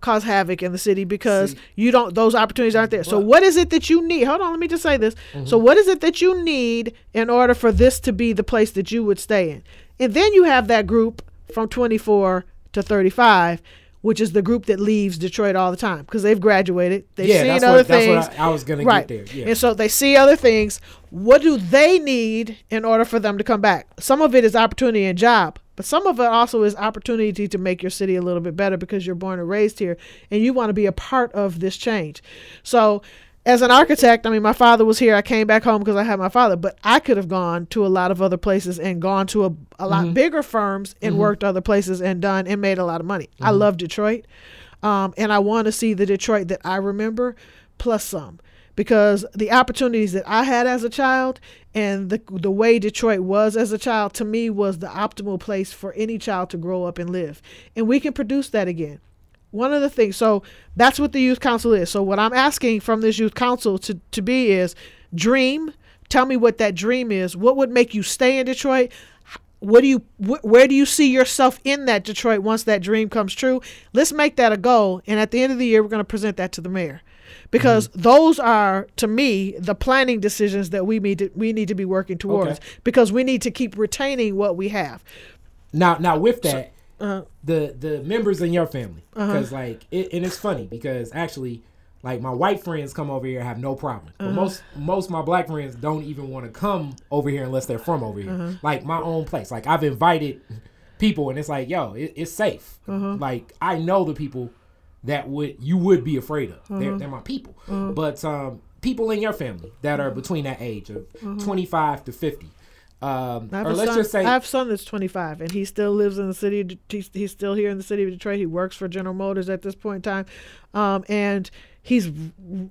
cause havoc in the city because See. you don't those opportunities aren't there. So what is it that you need? Hold on let me just say this. So mm-hmm. what is it that you need in order for this to be the place that you would stay in and then you have that group from 24 to 35 which is the group that leaves Detroit all the time because they've graduated. They've yeah, seen that's other what, that's things. what I, I was gonna get there. Yeah. And so they see other things. What do they need in order for them to come back? Some of it is opportunity and job, but some of it also is opportunity to make your city a little bit better because you're born and raised here and you want to be a part of this change. So, as an architect, I mean, my father was here. I came back home because I had my father, but I could have gone to a lot of other places and gone to a, a lot mm-hmm. bigger firms and mm-hmm. worked other places and done and made a lot of money. I mm-hmm. love Detroit. Um, and I want to see the Detroit that I remember plus some because the opportunities that I had as a child and the the way Detroit was as a child to me was the optimal place for any child to grow up and live. And we can produce that again. One of the things, so that's what the youth council is. So what I'm asking from this youth council to to be is dream. Tell me what that dream is. What would make you stay in Detroit? what do you wh- where do you see yourself in that Detroit once that dream comes true? Let's make that a goal, and at the end of the year, we're going to present that to the mayor, because mm-hmm. those are to me the planning decisions that we need to we need to be working towards, Okay. because we need to keep retaining what we have. Now, now with that, Uh, the the members in your family, uh-huh. because like, it, and it's funny because actually, like my white friends come over here have no problem, but uh-huh. most most of my black friends don't even want to come over here unless they're from over here. Like my own place, like I've invited people, and it's like, yo, it, it's safe. Like I know the people that would you would be afraid of. They're, they're my people, but um, people in your family that are between that age of twenty five to fifty. Um, I have or a let's son, just say I have a son that's 25, and he still lives in the city. He's, he's still here in the city of Detroit. He works for General Motors at this point in time, um, and he's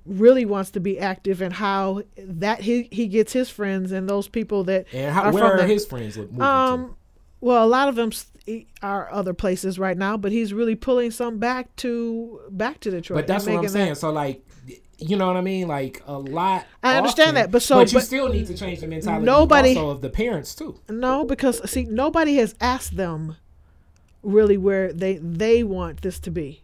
really wants to be active in how that he he gets his friends and those people that And how, are where from are the- his friends moving to? Um, well, a lot of them are other places right now, but he's really pulling some back to back to Detroit. But that's and what I'm saying. that- So like, you know what I mean? Like a lot. I understand often, that, but so- but you but still need to change the mentality. nobody- also of the parents too. No, because see, nobody has asked them really where they they want this to be.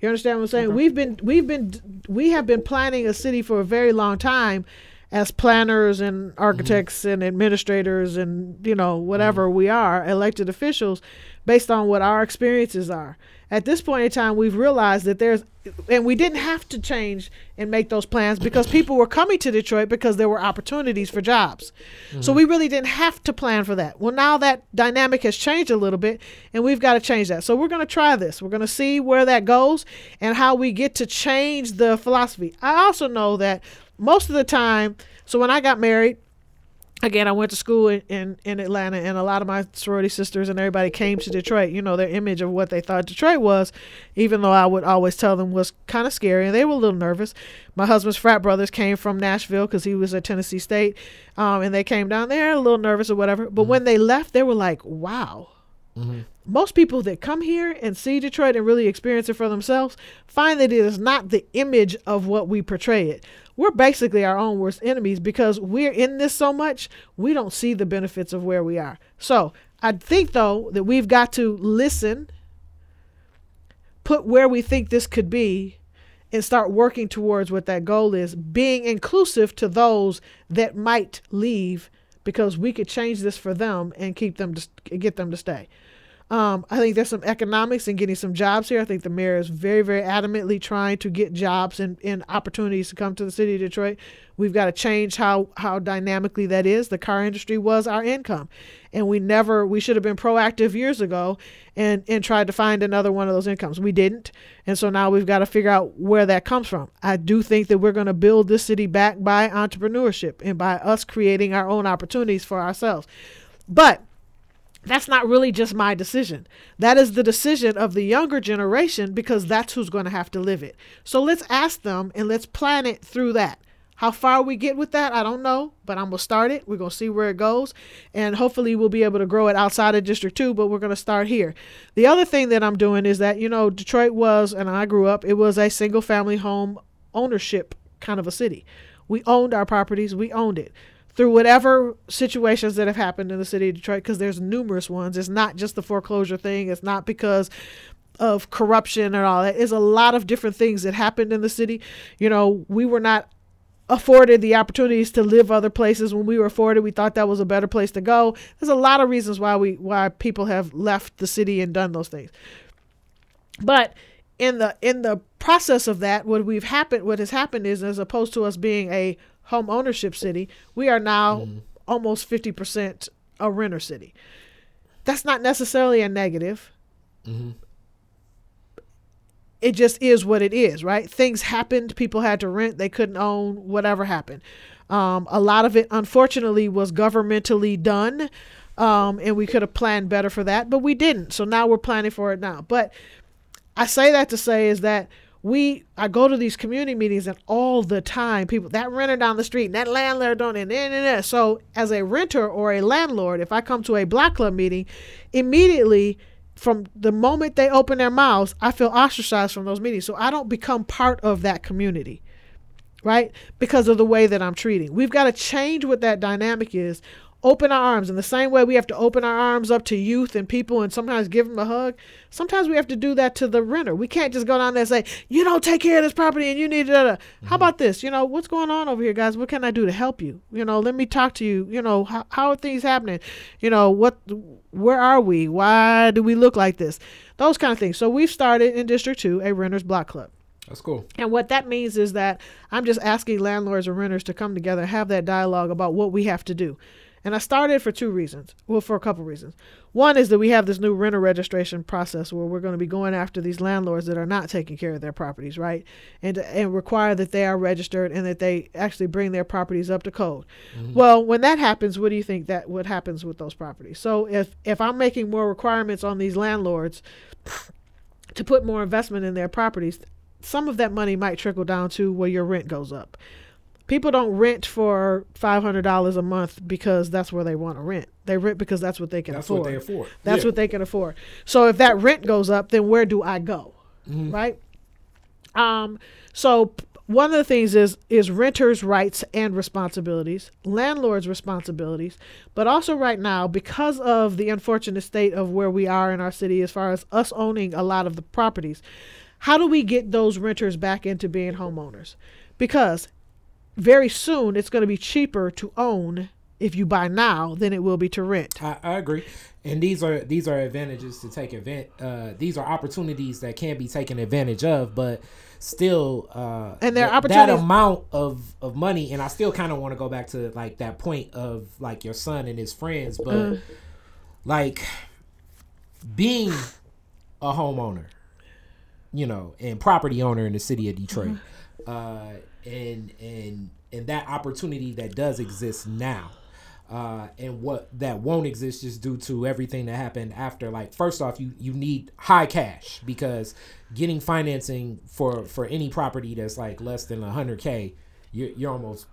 You understand what I'm saying? We've been we've been we have been planning a city for a very long time as planners and mm-hmm. architects and administrators and you know whatever mm-hmm. we are elected officials based on what our experiences are. At this point in time we've realized that there's and we didn't have to change and make those plans because people were coming to Detroit because there were opportunities for jobs. So mm-hmm. we really didn't have to plan for that. Well, now that dynamic has changed a little bit and we've got to change that. So we're going to try this. We're going to see where that goes and how we get to change the philosophy. I also know that most of the time, so when I got married, again, I went to school in, in, in Atlanta, and a lot of my sorority sisters and everybody came to Detroit. You know, their image of what they thought Detroit was, even though I would always tell them was kind of scary, and they were a little nervous. My husband's frat brothers came from Nashville because he was at Tennessee State, um, and they came down there a little nervous or whatever. But when they left, they were like, wow. Most people that come here and see Detroit and really experience it for themselves find that it is not the image of what we portray it. We're basically our own worst enemies because we're in this so much, we don't see the benefits of where we are. So I think, though, that we've got to listen, put where we think this could be, and start working towards what that goal is, being inclusive to those that might leave because we could change this for them and keep them to get them to stay. Um, I think there's some economics in getting some jobs here. I think the mayor is very, very adamantly trying to get jobs and, and opportunities to come to the city of Detroit. We've got to change how, how dynamically that is. The car industry was our income. And we never, we should have been proactive years ago and, and tried to find another one of those incomes. We didn't. And so now we've got to figure out where that comes from. I do think that we're going to build this city back by entrepreneurship and by us creating our own opportunities for ourselves. But that's not really just my decision. That is the decision of the younger generation because that's who's going to have to live it. So let's ask them and let's plan it through that. How far we get with that, I don't know, but I'm going to start it. We're going to see where it goes. And hopefully, we'll be able to grow it outside of District 2, but we're going to start here. The other thing that I'm doing is that, you know, Detroit was, and I grew up, it was a single family home ownership kind of a city. We owned our properties, we owned it through whatever situations that have happened in the city of Detroit, because there's numerous ones. It's not just the foreclosure thing. It's not because of corruption and all that. There's a lot of different things that happened in the city. You know, we were not afforded the opportunities to live other places when we were afforded we thought that was a better place to go there's a lot of reasons why we why people have left the city and done those things but in the in the process of that what we've happened what has happened is as opposed to us being a home ownership city, we are now mm. almost 50% a renter city. That's not necessarily a negative. Mm-hmm. It just is what it is, right? Things happened. People had to rent. They couldn't own. Whatever happened. Um, a lot of it, unfortunately, was governmentally done. Um, and we could have planned better for that, but we didn't. So now we're planning for it now. But I say that to say is that we I go to these community meetings and all the time people that renter down the street and that landlord don't and, and, and so as a renter or a landlord if I come to a block club meeting immediately from the moment they open their mouths I feel ostracized from those meetings. So I don't become part of that community right? Because of the way that I'm treating. We've got to change what that dynamic is open our arms. In the same way we have to open our arms up to youth and people and sometimes give them a hug sometimes we have to do that to the renter. We can't just go down there and say you don't take care of this property and you need to mm-hmm. how about this? You know what's going on over here guys? What can i do to help you? You know let me talk to you. You know how, how are things happening? You know what where are we? Why do we look like this? Those kind of things. So we've started in district 2 a renters block club. That's cool. And what that means is that I'm just asking landlords and renters to come together have that dialogue about what we have to do. And I started for two reasons. Well, for a couple reasons. One is that we have this new renter registration process where we're going to be going after these landlords that are not taking care of their properties, right? And and require that they are registered and that they actually bring their properties up to code. Mm-hmm. Well, when that happens, what do you think that what happens with those properties? So if if I'm making more requirements on these landlords to put more investment in their properties, some of that money might trickle down to where your rent goes up people don't rent for five hundred dollars a month because that's where they want to rent. They rent because that's what they can that's afford. That's what they afford. That's yeah. what they can afford. So if that rent goes up, then where do I go? Mm-hmm. Right. Um. So one of the things is is renters' rights and responsibilities, landlords' responsibilities, but also right now because of the unfortunate state of where we are in our city as far as us owning a lot of the properties. How do we get those renters back into being homeowners? Because very soon it's going to be cheaper to own if you buy now than it will be to rent. I, I agree, and these are these are advantages to take event. Uh, these are opportunities that can be taken advantage of, but still, uh, and there th- that amount of of money. And I still kind of want to go back to like that point of like your son and his friends, but uh, like being a homeowner, you know, and property owner in the city of Detroit. Mm-hmm. Uh, and and and that opportunity that does exist now uh, and what that won't exist just due to everything that happened after like first off you you need high cash because getting financing for for any property that's like less than 100k you're, you're almost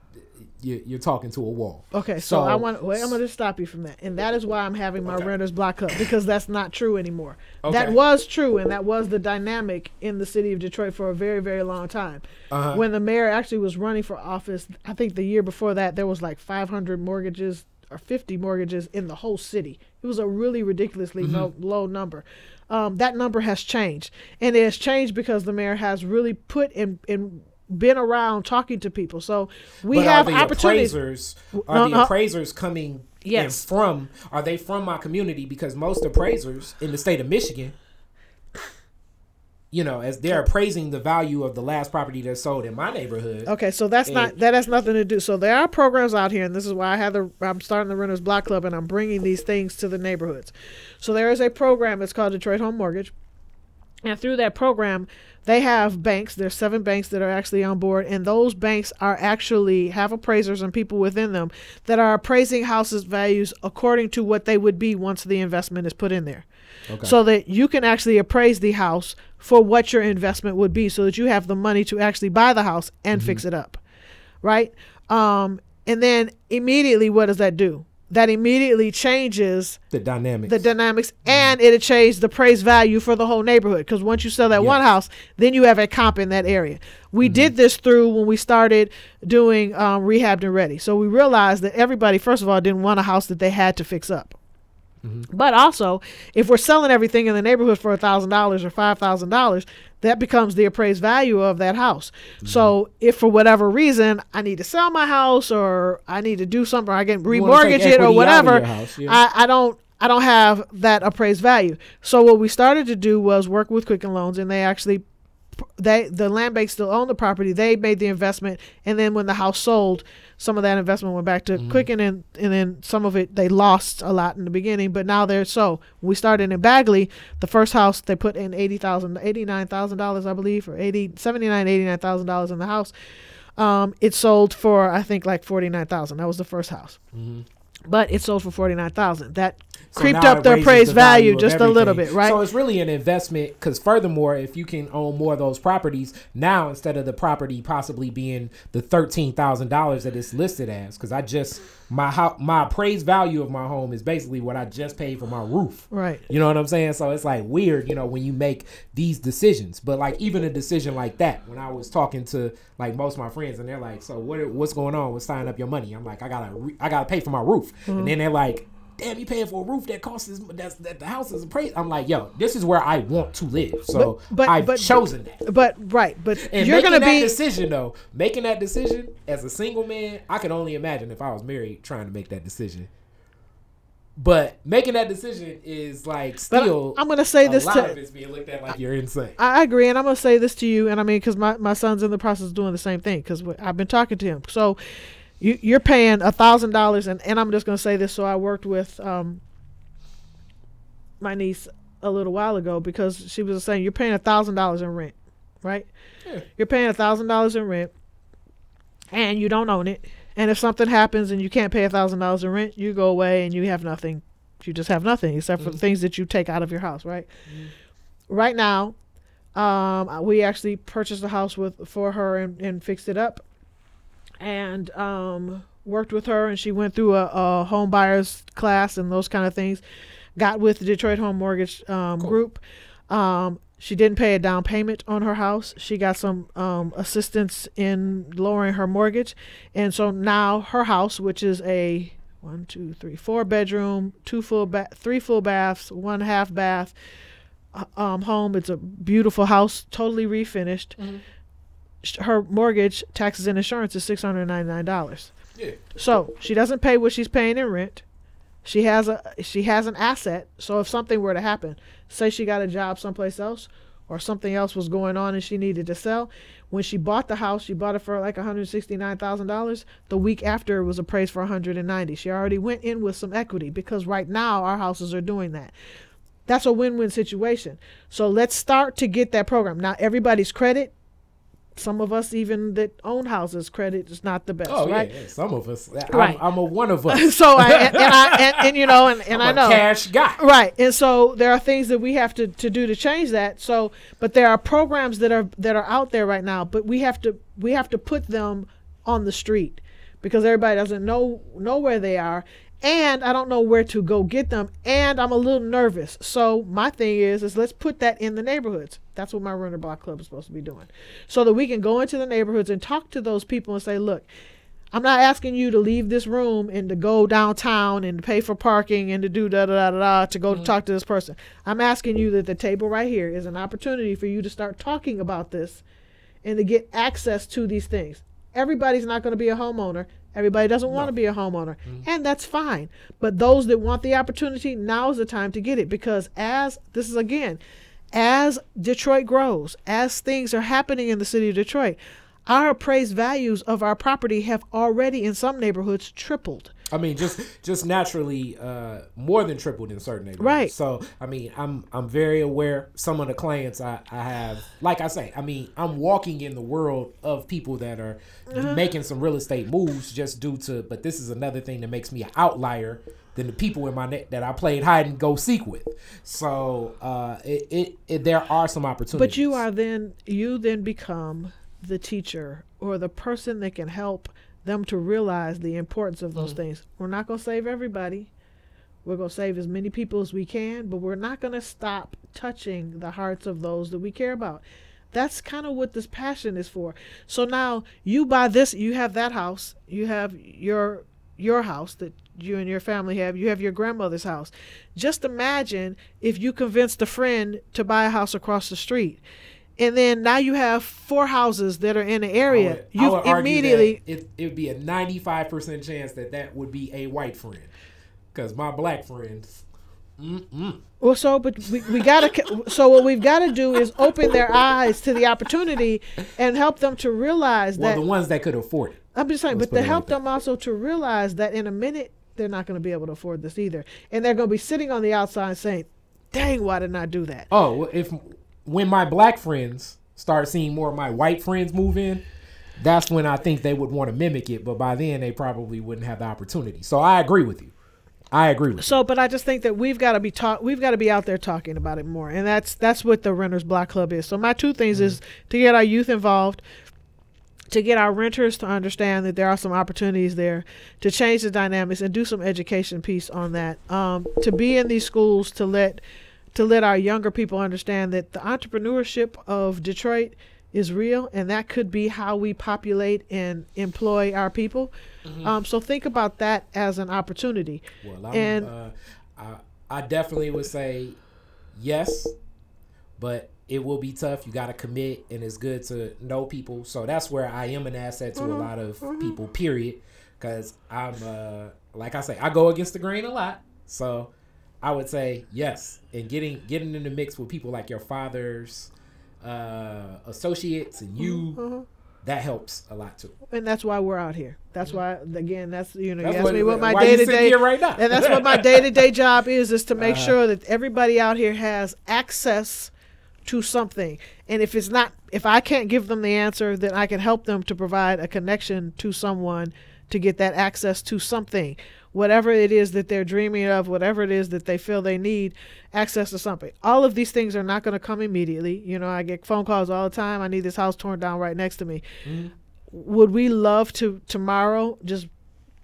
you're talking to a wall. Okay, so, so I want. Wait, I'm going to stop you from that, and that is why I'm having my okay. renters block up because that's not true anymore. Okay. That was true, and that was the dynamic in the city of Detroit for a very, very long time. Uh-huh. When the mayor actually was running for office, I think the year before that there was like 500 mortgages or 50 mortgages in the whole city. It was a really ridiculously Mm-hmm. low, low number. Um, that number has changed, and it has changed because the mayor has really put in in been around talking to people. So we but have the opportunities. appraisers are the Uh-huh. appraisers coming Yes. in from are they from my community because most appraisers in the state of Michigan you know as they're appraising the value of the last property that's sold in my neighborhood Okay, so that's not that has nothing to do. So there are programs out here, and this is why I have the I'm starting the Renters Block Club, and I'm bringing these things to the neighborhoods. So there is a program. It's called Detroit Home Mortgage, and through that program, they have banks. There's seven banks that are actually on board, and those banks are actually have appraisers and people within them that are appraising houses' values according to what they would be once the investment is put in there. Okay. So that you can actually appraise the house for what your investment would be so that you have the money to actually buy the house and fix it up right? Um, and then immediately what does that do that immediately changes the dynamics. the dynamics and it'll change the praise value for the whole neighborhood because once you sell that one house then you have a comp in that area. We did this through when we started doing um, rehabbed and ready. So we realized that everybody first of all didn't want a house that they had to fix up Mm-hmm. but also, if we're selling everything in the neighborhood for thousand dollars or five thousand dollars, that becomes the appraised value of that house. Mm-hmm. So, if for whatever reason I need to sell my house or I need to do something, or I can You wanna take remortgage it or equity out of whatever, house, yeah. I, I don't I don't have that appraised value. So what we started to do was work with Quicken Loans, and they actually they the land bank still owned the property. They made the investment, and then when the house sold, some of that investment went back to Quicken, and and then some of it they lost a lot in the beginning. But now they're so. We started in Bagley. The first house they put in eighty thousand, eighty nine thousand dollars, I believe, or eighty seventy nine, eighty nine thousand dollars in the house. Um, it sold for I think like forty nine thousand. That was the first house. But it sold for forty nine thousand. That So creeped up their appraised the value, just a little bit, right? So it's really an investment because furthermore, if you can own more of those properties now instead of the property possibly being the thirteen thousand dollars that it's listed as, because I just my how my appraised value of my home is basically what I just paid for my roof. right. You know what I'm saying? So it's like weird, you know, when you make these decisions. But like even a decision like that, when I was talking to like most of my friends, and they're like, "So what? What's going on with signing up your money?" I'm like, "I gotta, re- I gotta pay for my roof," Mm-hmm. and then they're like. Damn, you paying for a roof that costs this, that's that the house is appraised. I'm like, yo, this is where I want to live, so but- I've but- chosen that. But right, but And you're making gonna that be decision though, making that decision as a single man, I can only imagine if I was married trying to make that decision. But making that decision is like But still. I'm gonna say a this lot to- of it's being looked at like you're insane. I agree, and I'm gonna say this to you, and I mean, because my, my son's in the process of doing the same thing, because I've been talking to him. So, you you're paying a thousand dollars, and and I'm just gonna say this. So I worked with um my niece a little while ago because she was saying you're paying a thousand dollars in rent, right? Yeah. You're paying a thousand dollars in rent, and you don't own it. And if something happens and you can't pay a thousand dollars in rent, you go away and you have nothing. You just have nothing except for the things that you take out of your house, right? Right now, um, we actually purchased a house with for her and, and fixed it up, and um, worked with her, and she went through a, a home buyers class and those kind of things. Got with the Detroit Home Mortgage um, Cool. Group. Um, she didn't pay a down payment on her house. She got some um, assistance in lowering her mortgage, and so now her house, which is a one, two, three, four bedroom, two full ba- three full baths, one half bath uh, um, home. It's a beautiful house, totally refinished. Mhm. Her mortgage, taxes, and insurance is six hundred ninety nine dollars. Yeah. So she doesn't pay what she's paying in rent. She has a she has an asset. So if something were to happen, say she got a job someplace else, or something else was going on and she needed to sell, when she bought the house, she bought it for like one hundred sixty nine thousand dollars. The week after, it was appraised for one hundred and ninety. She already went in with some equity because right now our houses are doing that. That's a win win situation. So let's start to get that program. Now everybody's credit. Some of us even that own houses credit is not the best, Oh right? yeah, yeah, some of us. I'm, Right. I'm a one of us. so I and, and I and, and you know and, and I know cash guy. right and so there are things that we have to, to do to change that so but there are programs that are that are out there right now but we have to we have to put them on the street because everybody doesn't know know where they are and I don't know where to go get them and I'm a little nervous so my thing is is let's put that in the neighborhoods that's what my renter block club is supposed to be doing so that we can go into the neighborhoods and talk to those people and say look I'm not asking you to leave this room and to go downtown and to pay for parking and to do da da da da, da to go to talk to this person. I'm asking you that the table right here is an opportunity for you to start talking about this and to get access to these things. Everybody's not going to be a homeowner. Everybody doesn't want to be a homeowner, mm-hmm. and that's fine. But those that want the opportunity, now is the time to get it because as this is again, as Detroit grows, as things are happening in the city of Detroit, our appraised values of our property have already in some neighborhoods tripled. I mean, just just naturally uh, more than tripled in certain neighborhoods. Right. So, I mean, I'm I'm very aware. Some of the clients I, I have, like I say, I mean, I'm walking in the world of people that are making some real estate moves just due to. But this is another thing that makes me an outlier than the people in my net that I played hide and go seek with. So, uh, it, it, it there are some opportunities. But you are then you then become the teacher or the person that can help them to realize the importance of those mm. things. We're not going to save everybody. We're going to save as many people as we can, but we're not going to stop touching the hearts of those that we care about. That's kind of what this passion is for. So now you buy this, you have that house, you have your your house that you and your family have, you have your grandmother's house. Just imagine if you convinced a friend to buy a house across the street. And then now you have four houses that are in the area. You immediately that it, it would be a 95% chance that that would be a white friend. Because my black friends, mm-mm. Well, so but we, we gotta so what we've got to do is open their eyes to the opportunity and help them to realize well, that the ones that could afford it. I'm just saying, let's but to help them also to realize that in a minute they're not going to be able to afford this either, and they're going to be sitting on the outside saying, "Dang, why didn't I do that?" Oh, if when my black friends start seeing more of my white friends move in, that's when I think they would want to mimic it. But by then, they probably wouldn't have the opportunity. So I agree with you. I agree with you. So, but I just think that we've got to be talk. We've got to be out there talking about it more, and that's that's what the Renters Block Club is. So, my two things is to get our youth involved, to get our renters to understand that there are some opportunities there, to change the dynamics and do some education piece on that. Um, to be in these schools to let to let our younger people understand that the entrepreneurship of Detroit is real, and that could be how we populate and employ our people. Um, so think about that as an opportunity. Well, I'm, And- uh, I, I definitely would say yes, but it will be tough. You got to commit, and it's good to know people. So that's where I am an asset to a lot of people. Period, because I'm uh, like I say, I go against the grain a lot. So I would say yes, and getting getting in the mix with people like your father's uh, associates and you. That helps a lot too. and that's why we're out here. That's why again, that's you know, That's you asked what- me what my day to day, right now. and that's what my day to day job is is to make Uh-huh. sure that everybody out here has access to something. And if it's not if I can't give them the answer, then I can help them to provide a connection to someone to get that access to something. Whatever it is that they're dreaming of, whatever it is that they feel they need, access to something. All of these things are not going to come immediately. You know, I get phone calls all the time. I need this house torn down right next to me. Mm-hmm. Would we love to tomorrow just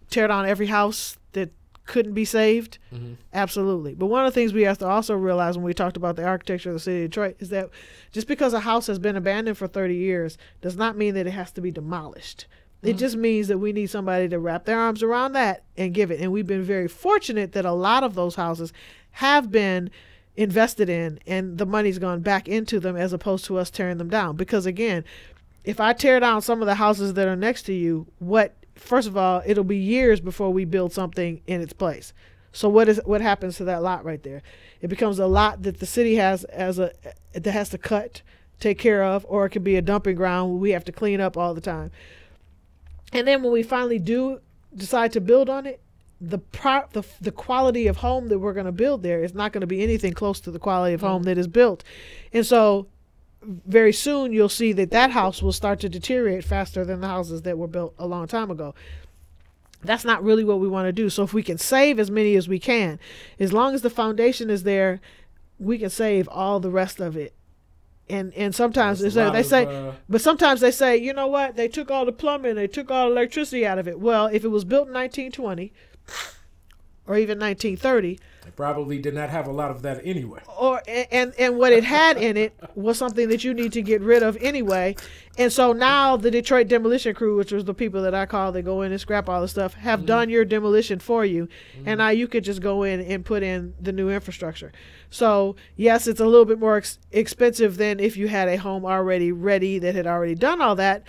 tear down every house that couldn't be saved? Mm-hmm. Absolutely. But one of the things we have to also realize when we talked about the architecture of the city of Detroit is that just because a house has been abandoned for 30 years does not mean that it has to be demolished. It mm-hmm. just means that we need somebody to wrap their arms around that and give it. And we've been very fortunate that a lot of those houses have been invested in and the money's gone back into them as opposed to us tearing them down. Because again, if I tear down some of the houses that are next to you, what first of all, it'll be years before we build something in its place. So what is what happens to that lot right there? It becomes a lot that the city has as a that has to cut, take care of, or it could be a dumping ground we have to clean up all the time. And then when we finally do decide to build on it, the pro- the the quality of home that we're going to build there is not going to be anything close to the quality of home mm-hmm. that is built. And so very soon you'll see that that house will start to deteriorate faster than the houses that were built a long time ago. That's not really what we want to do. So if we can save as many as we can, as long as the foundation is there, we can save all the rest of it. And and sometimes That's they say, lot they of, say uh, but sometimes they say, you know what? They took all the plumbing, they took all the electricity out of it. Well, if it was built in 1920, or even 1930 They probably did not have a lot of that anyway. or and and what it had in it was something that you need to get rid of anyway. And so now the Detroit demolition crew, which was the people that I call that go in and scrap all the stuff, have mm-hmm. done your demolition for you, and mm-hmm. now you could just go in and put in the new infrastructure. So yes, it's a little bit more ex- expensive than if you had a home already ready that had already done all that.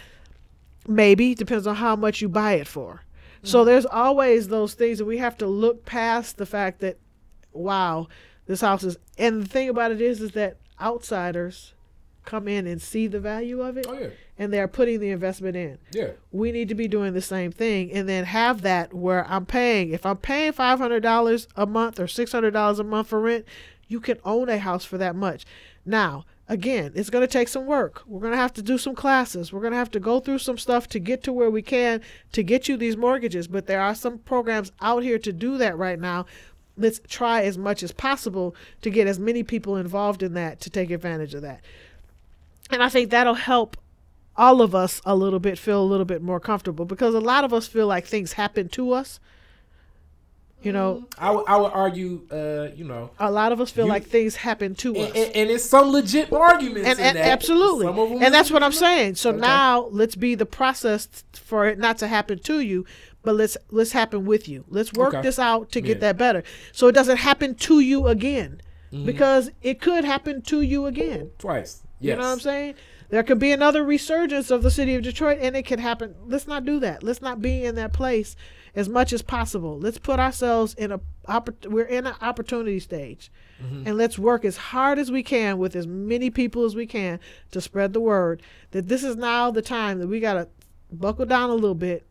Maybe depends on how much you buy it for. So mm-hmm. there's always those things that we have to look past the fact that wow, this house is. And the thing about it is, is that outsiders come in and see the value of it, Oh yeah, and they're putting the investment in. yeah. We need to be doing the same thing, and then have that where I'm paying. If I'm paying five hundred dollars a month or six hundred dollars a month for rent, you can own a house for that much. Now, again, it's going to take some work. We're going to have to do some classes. We're going to have to go through some stuff to get to where we can to get you these mortgages. But there are some programs out here to do that right now. Let's try as much as possible to get as many people involved in that to take advantage of that. And I think that'll help all of us a little bit feel a little bit more comfortable because a lot of us feel like things happen to us. You know, I would I would argue, uh, you know, a lot of us feel You- like things happen to us. and, and, and it's some legit arguments and, and absolutely Some of them and that's what i'm saying so Okay. now let's be the process for it not to happen to you but let's let's happen with you let's work Okay. this out to get Yeah. that better so it doesn't happen to you again Mm-hmm. because it could happen to you again twice. Yes. you know what i'm saying there could be another resurgence of the city of detroit and it could happen let's not do that let's not be in that place as much as possible let's put ourselves in a we're in an opportunity stage Mm-hmm. and let's work as hard as we can with as many people as we can to spread the word that this is now the time that we got to buckle down a little bit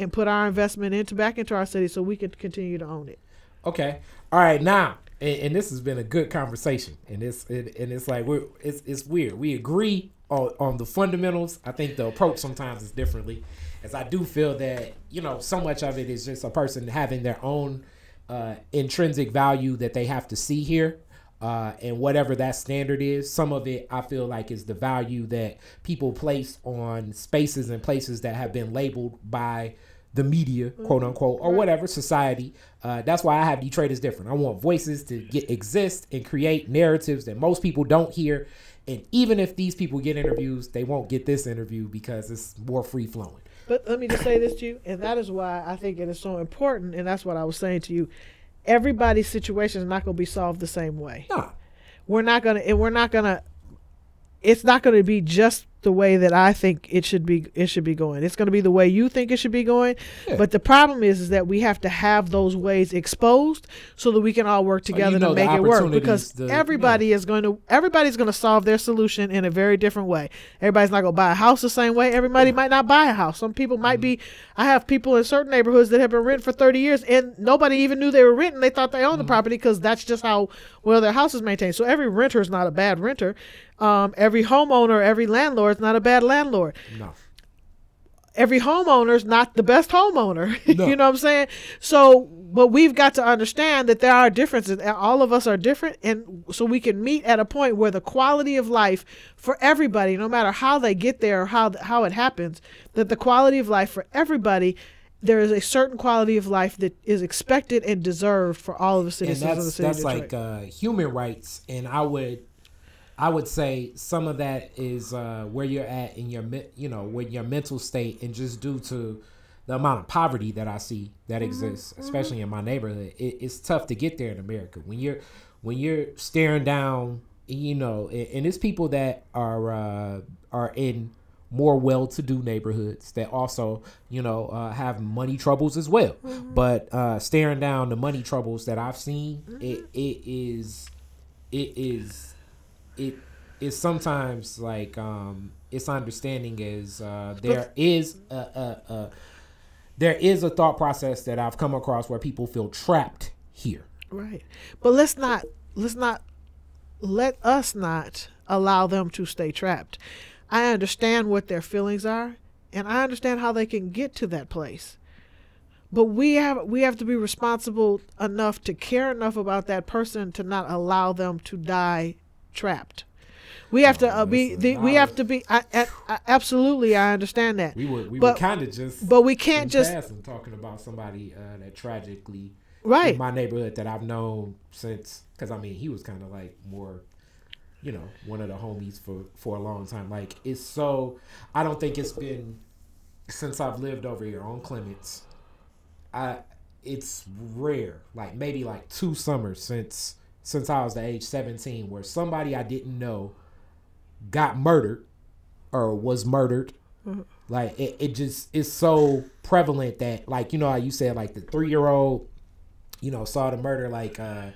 and put our investment into back into our city so we can continue to own it Okay. All right. Now, and, and this has been a good conversation, and it's it, and it's like we're it's it's weird. We agree on on the fundamentals. I think the approach sometimes is differently, as I do feel that you know so much of it is just a person having their own uh, intrinsic value that they have to see here. Uh, and whatever that standard is, some of it I feel like is the value that people place on spaces and places that have been labeled by the media, quote unquote, or whatever society. Uh, that's why I have Detroit is different. I want voices to get exist and create narratives that most people don't hear. And even if these people get interviews, they won't get this interview because it's more free flowing. But let me just say this to you, and that is why I think it is so important, and that's what I was saying to you. Everybody's situation is not going to be solved the same way. Nah, We're not going to, and we're not going to. It's not going to be just the way that I think it should be. It should be going. It's going to be the way you think it should be going. Yeah. But the problem is, is that we have to have those ways exposed so that we can all work together know to make it work. Because the- everybody is going to, everybody's going to solve their solution in a very different way. Everybody's not going to buy a house the same way. Everybody might not buy a house. Some people might be. I have people in certain neighborhoods that have been renting for thirty years, and nobody even knew they were renting. They thought they owned the property because that's just how well their house is maintained. So every renter is not a bad renter. Um, every homeowner, every landlord is not a bad landlord no. every homeowner's not the best homeowner. No. you know what I'm saying? So, but we've got to understand that there are differences. and All of us are different, and so we can meet at a point where the quality of life for everybody, no matter how they get there or how how it happens, that the quality of life for everybody. There is a certain quality of life that is expected and deserved for all of the and citizens of the that's city that's like uh, human rights and i would i would say some of that is uh, where you're at in your you know with your mental state and just due to the amount of poverty that i see that exists especially in my neighborhood it, it's tough to get there in america. When you're when you're staring down you know and, it's people that are uh, are in more well-to-do neighborhoods that also, you know, uh, have money troubles as well. But uh, staring down the money troubles that I've seen, it it is, it is, it is sometimes like um, its understanding is uh, there is a, a, a there is a thought process that I've come across where people feel trapped here. Right. But let's not let's not let us not allow them to stay trapped. I understand what their feelings are and I understand how they can get to that place. But we have we have to be responsible enough to care enough about that person to not allow them to die trapped. We have to uh, be the, we have to be I, I, I, absolutely I understand that. We were we But- were kind of just But we can't just passing talking about somebody uh, that tragically Right. my neighborhood that I've known since. Because I mean, he was kind of like more, you know, one of the homies for for a long time. Like it's so. I don't think it's been since I've lived over here on Clements. I it's rare, like maybe like two summers since since I was the age seventeen, where somebody I didn't know got murdered or was murdered. Like it, it just is so prevalent that like you know how you said like the three year old, you know, saw the murder like uh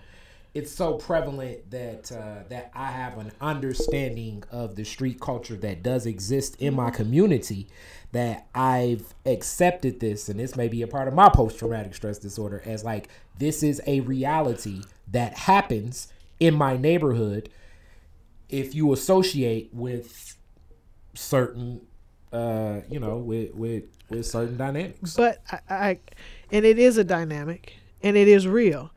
it's so prevalent that uh, that I have an understanding of the street culture that does exist in my community that I've accepted this and this may be a part of my post traumatic stress disorder as like this is a reality that happens in my neighborhood if you associate with certain uh you know with with with certain dynamics. But I, I and it is a dynamic and it is real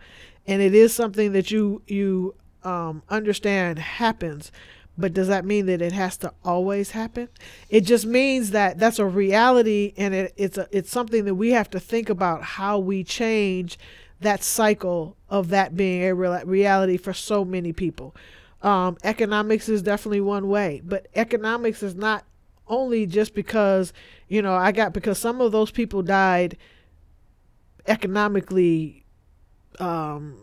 and it is something that you you um, understand happens but does that mean that it has to always happen? It just means that that's a reality and it, it's a it's something that we have to think about how we change that cycle of that being a real, reality for so many people. Um, economics is definitely one way but economics is not only just because you know i got because some of those people died economically um,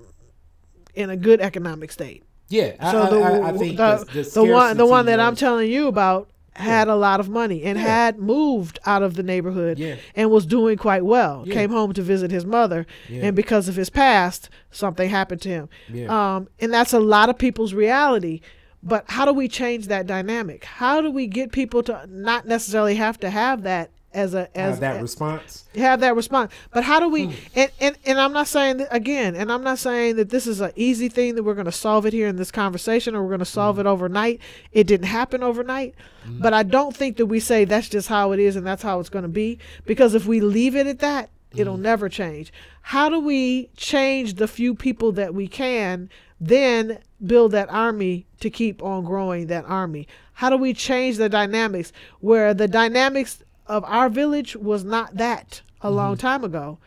in a good economic state yeah so I, the, I, I think the, the, the one the one that scarcity I'm telling you about had Yeah. a lot of money and Yeah. had moved out of the neighborhood Yeah. and was doing quite well. Came home to visit his mother, and because of his past, something happened to him. Um, and that's a lot of people's reality. But how do we change that dynamic? How do we get people to not necessarily have to have that as a as have that a- response have that response. But how do Hmm. we? And, and and I'm not saying that again, and I'm not saying that this is an easy thing that we're going to solve it here in this conversation or we're going to solve Hmm. it overnight. It didn't happen overnight, but I don't think that we say that's just how it is and that's how it's going to be. Because if we leave it at that, Hmm. it'll never change. How do we change the few people that we can? Then build that army to keep on growing that army. How do we change the dynamics where the dynamics of our village was not that a long time ago?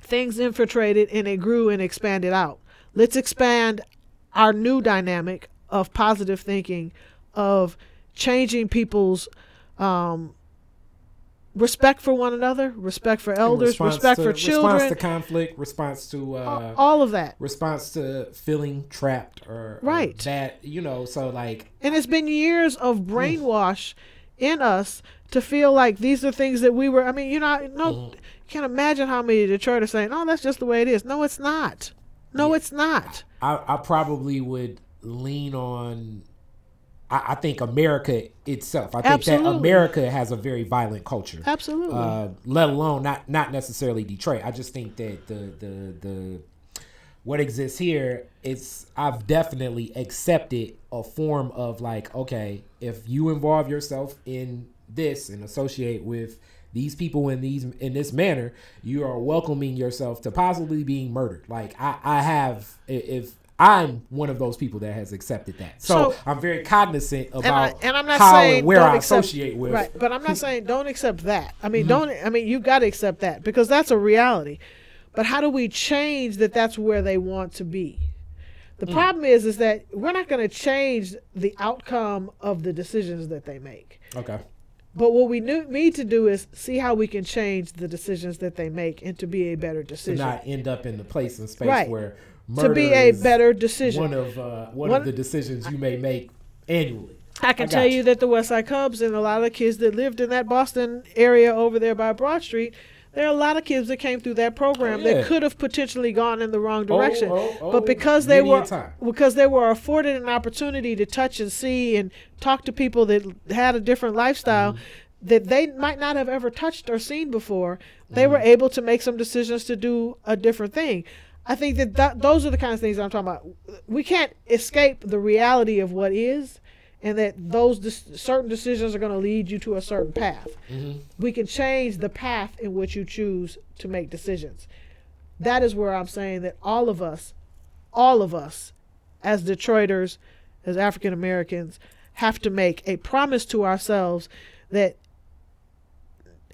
Things infiltrated and it grew and expanded out. Let's expand our new dynamic of positive thinking, of changing people's um, respect for one another, respect for elders, respect to- for children, response to conflict response to uh all of that. response to feeling trapped or, or Right. that you know so like And it's been years of brainwash in us to feel like these are things that we were. I mean, you know, no, Mm-hmm. you can't imagine how many Detroit are saying, "Oh, that's just the way it is." No, it's not. No, it's not. I, I probably would lean on. I, I think America itself. I think Absolutely. that America has a very violent culture. Absolutely. Uh, let alone not not necessarily Detroit. I just think that the the the what exists here is I've definitely accepted a form of like okay if you involve yourself in this and associate with these people in these in this manner you are welcoming yourself to possibly being murdered like I I have if I'm one of those people that has accepted that so, So- I'm very cognizant and, I, about and I'm not how saying and where don't I accept, associate with right, but I'm not saying don't accept that. I Mm-hmm. mean, don't. I mean, you got to accept that because that's a reality. But how do we change that? That's where they want to be. Mm. The problem is, is that we're not going to change the outcome of the decisions that they make. okay But what we need to do is see how we can change the decisions that they make and to be a better decision. to decision. not end up in the place and space Right. where to be a is better decision. one of uh, one, One- of the decisions you may make annually. I can I tell you you. that the West Side Cubs and a lot of the kids that lived in that Boston area over there by Broad Street, there are a lot of kids that came through that program Oh, yeah. that could have potentially gone in the wrong direction. oh, oh, but because they were because they were afforded an opportunity to touch and see and talk to people that had a different lifestyle Mm-hmm. that they might not have ever touched or seen before, they Mm-hmm. were able to make some decisions to do a different thing. I think that, that those are the kinds of things I'm talking about. We can't escape the reality of what is, and that those des- certain decisions are going to lead you to a certain path. Mm-hmm. We can change the path in which you choose to make decisions. That is where I'm saying that all of us, all of us, as Detroiters, as African Americans, have to make a promise to ourselves that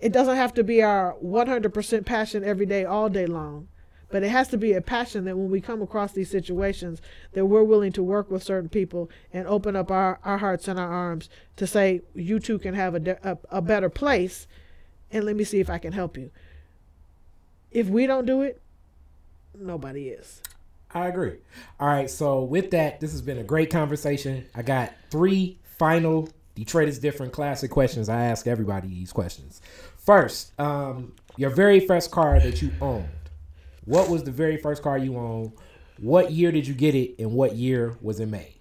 it doesn't have to be our 100% passion every day, all day long, But it has to be a passion that when we come across these situations, that we're willing to work with certain people and open up our, our hearts and our arms to say, you too can have a, a, a better place, and let me see if I can help you. If we don't do it, nobody is. I agree. All right, so with that, this has been a great conversation. I got three final Detroit is different classic questions. I ask everybody these questions. First, um, your very first car that you owned. What was the very first car you owned? What year did you get it, and what year was it made?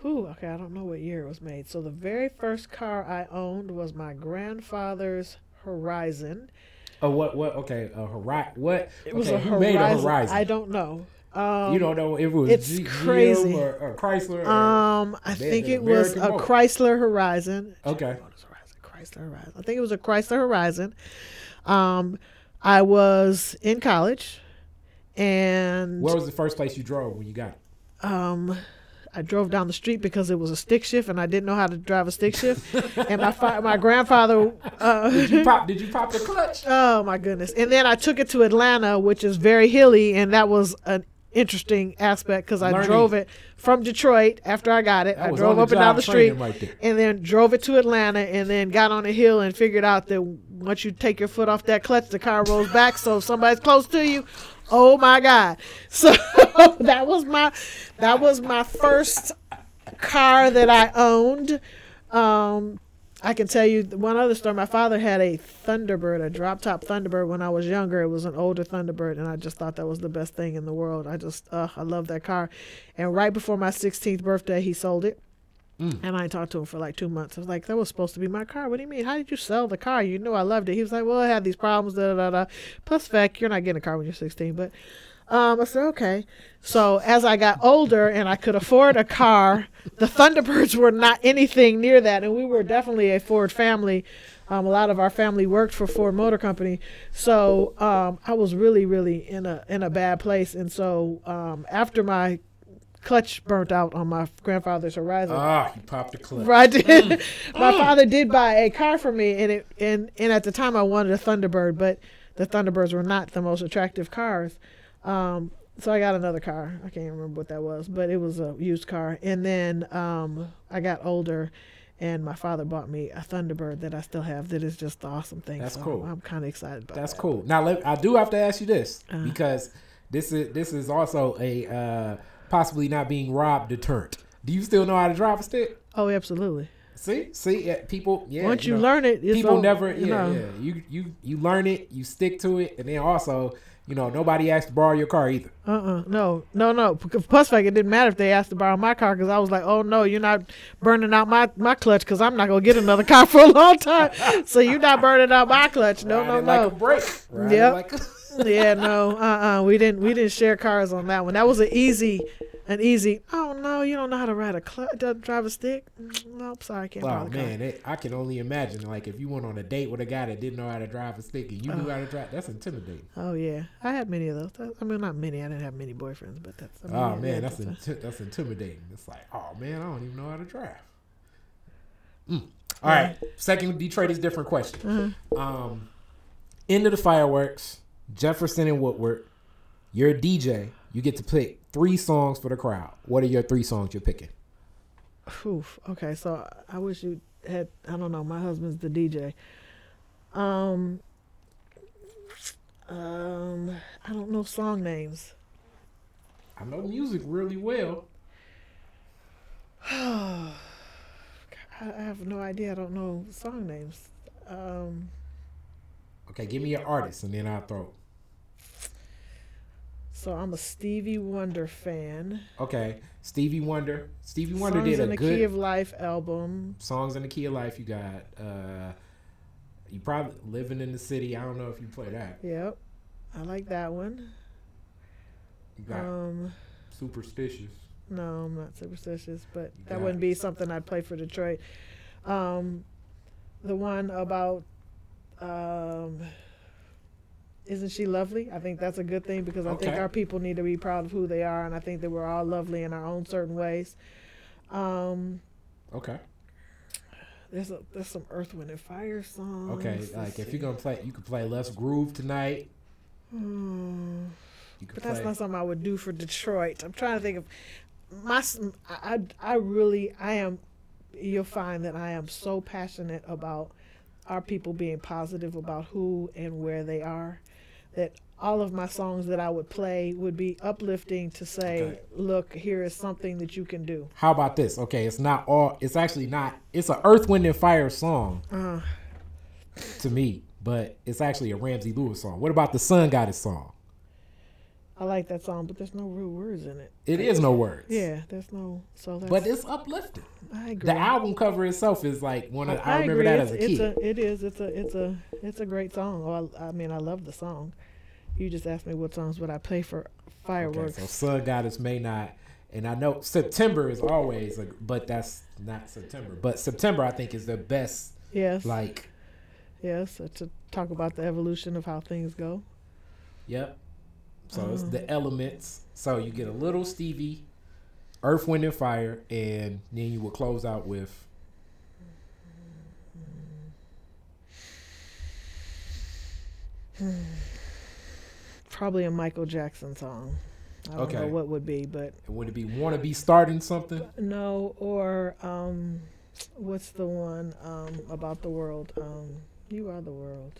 Whew, okay, I don't know what year it was made. So the very first car I owned was my grandfather's Horizon. Oh, what? What? Okay, a Horizon. What? It was okay, a Horizon. made a Horizon? I don't know. Um, you don't know if it was it's G- crazy. Or, or Chrysler. Or, Um, I think it an was a American boat. Chrysler Horizon. Okay. General Motors Horizon. Chrysler Horizon. I think it was a Chrysler Horizon. Um, I was in college, and Where was the first place you drove when you got it? um, I drove down the street because it was a stick shift, and I didn't know how to drive a stick shift. and my fa- my grandfather. Uh, Did you pop? Did you pop the clutch? Oh my goodness! And then I took it to Atlanta, which is very hilly, and that was an interesting aspect because I Learning. drove it from Detroit after I got it. I drove up and down the street, right and then drove it to Atlanta, and then got on a hill and figured out that once you take your foot off that clutch, the car rolls back. So if somebody's close to you, oh my god! So that was my that was my first car that I owned. Um, I can tell you one other story. My father had a Thunderbird, a drop top Thunderbird when I was younger. It was an older Thunderbird, and I just thought that was the best thing in the world. I just, uh, I love that car. And right before my 16th birthday, he sold it. And I talked to him for like two months. I was like, that was supposed to be my car. What do you mean? How did you sell the car? You knew I loved it. He was like, well, I had these problems, da da. da. Plus, fact, you're not getting a car when you're 16. But um, I said, okay. So as I got older and I could afford a car, the Thunderbirds were not anything near that. And we were definitely a Ford family. Um, a lot of our family worked for Ford Motor Company. So um, I was really, really in a in a bad place. And so um, after my clutch burnt out on my grandfather's Horizon, Ah, you popped the clutch. I did. My father did buy a car for me, and it and and at the time I wanted a Thunderbird, but the Thunderbirds were not the most attractive cars. Um, so I got another car. I can't remember what that was, but it was a used car. And then um, I got older, and my father bought me a Thunderbird that I still have. That is just the awesome thing. That's So cool. I'm kind of excited about. That's that. cool. Now let, I do have to ask you this Uh-huh. because this is this is also a uh, possibly not being robbed deterrent. Do you still know how to drive a stick? Oh, absolutely. See, see, yeah, people. Yeah, Once you know, learn it, it's people over, never. you Yeah, know. yeah. You you you learn it, you stick to it, and then also, you know, nobody asked to borrow your car either. Uh-uh. No, no, no. Because Plus, fact, it didn't matter if they asked to borrow my car because I was like, oh, no, you're not burning out my, my clutch because I'm not going to get another car for a long time. so you're not burning out my clutch. No, no, it like a no. break. Yep. like a- yeah, no. Uh-uh. We didn't we didn't share cars on that one. That was an easy, an easy, oh, no, you don't know how to ride a clutch, drive a stick? Mm, No, I'm sorry, I can't Oh drive a car. man, it, I can only imagine. Like if you went on a date with a guy that didn't know how to drive a stick and you knew how to drive, that's intimidating. Oh, yeah. I had many of those. That- I mean, not many. I didn't have many boyfriends, but that's. I mean, Oh yeah, man, that's that's- inti- that's intimidating. It's like, oh man, I don't even know how to drive. Mm. All right, second Detroit is different question. Um, end of the fireworks, Jefferson and Woodward. You're a DJ. You get to pick three songs for the crowd. What are your three songs you're picking? Oof. Okay, so I wish you had. I don't know. My husband's the DJ. Um. Um. I don't know song names. I know music really well. I I have no idea. I don't know song names. Um. Okay, give me your artist and then I'll throw. So I'm a Stevie Wonder fan. Okay, Stevie Wonder. Stevie Wonder Songs did a in the good Key of Life album. songs in the key of life. You got uh, you probably living in the city. I don't know if you play that. Yep, I like that one. You got Um. superstitious. No, I'm not superstitious, but that wouldn't be something I'd play for Detroit. Um, the one about um, isn't she lovely? I think that's a good thing because I think our people need to be proud of who they are, and I think that we're all lovely in our own certain ways. Um, Okay. there's a, there's some Earth, Wind, and Fire songs. Okay. Like if you're gonna play, you could play Let's Groove tonight. Hmm. But that's play. not something I would do for Detroit. I'm trying to think of my. I I really I am. You'll find that I am so passionate about our people being positive about who and where they are, that all of my songs that I would play would be uplifting to say, Okay. look, here is something that you can do. How about this? Okay, it's not all. It's actually not. It's an Earth, Wind, and Fire song Uh, to me, but it's actually a Ramsey Lewis song. What about the Sun Goddess song? I like that song, but there's no real words in it. It is no words. Yeah, there's no. So that's. But it's uplifting. I agree. The album cover itself is like one of. I, remember agree. that it's, as a it's kid. A, it is. It's a. It's a. It's a great song. Oh, I, I mean, I love the song. You just asked me what songs would I play for Okay, fireworks. so Sun Goddess may not, and I know September is always, a, but that's not September. But September, I think, is the best. yes. Like, yes. To talk about the evolution of how things go. yep. So it's the elements. So you get a little Stevie, Earth, Wind, and Fire, and then you will close out with. Probably a Michael Jackson song. I don't Okay. know what would be, but Would it be want to be starting something? no. Or um, what's the one um about the world? Um, you are the world.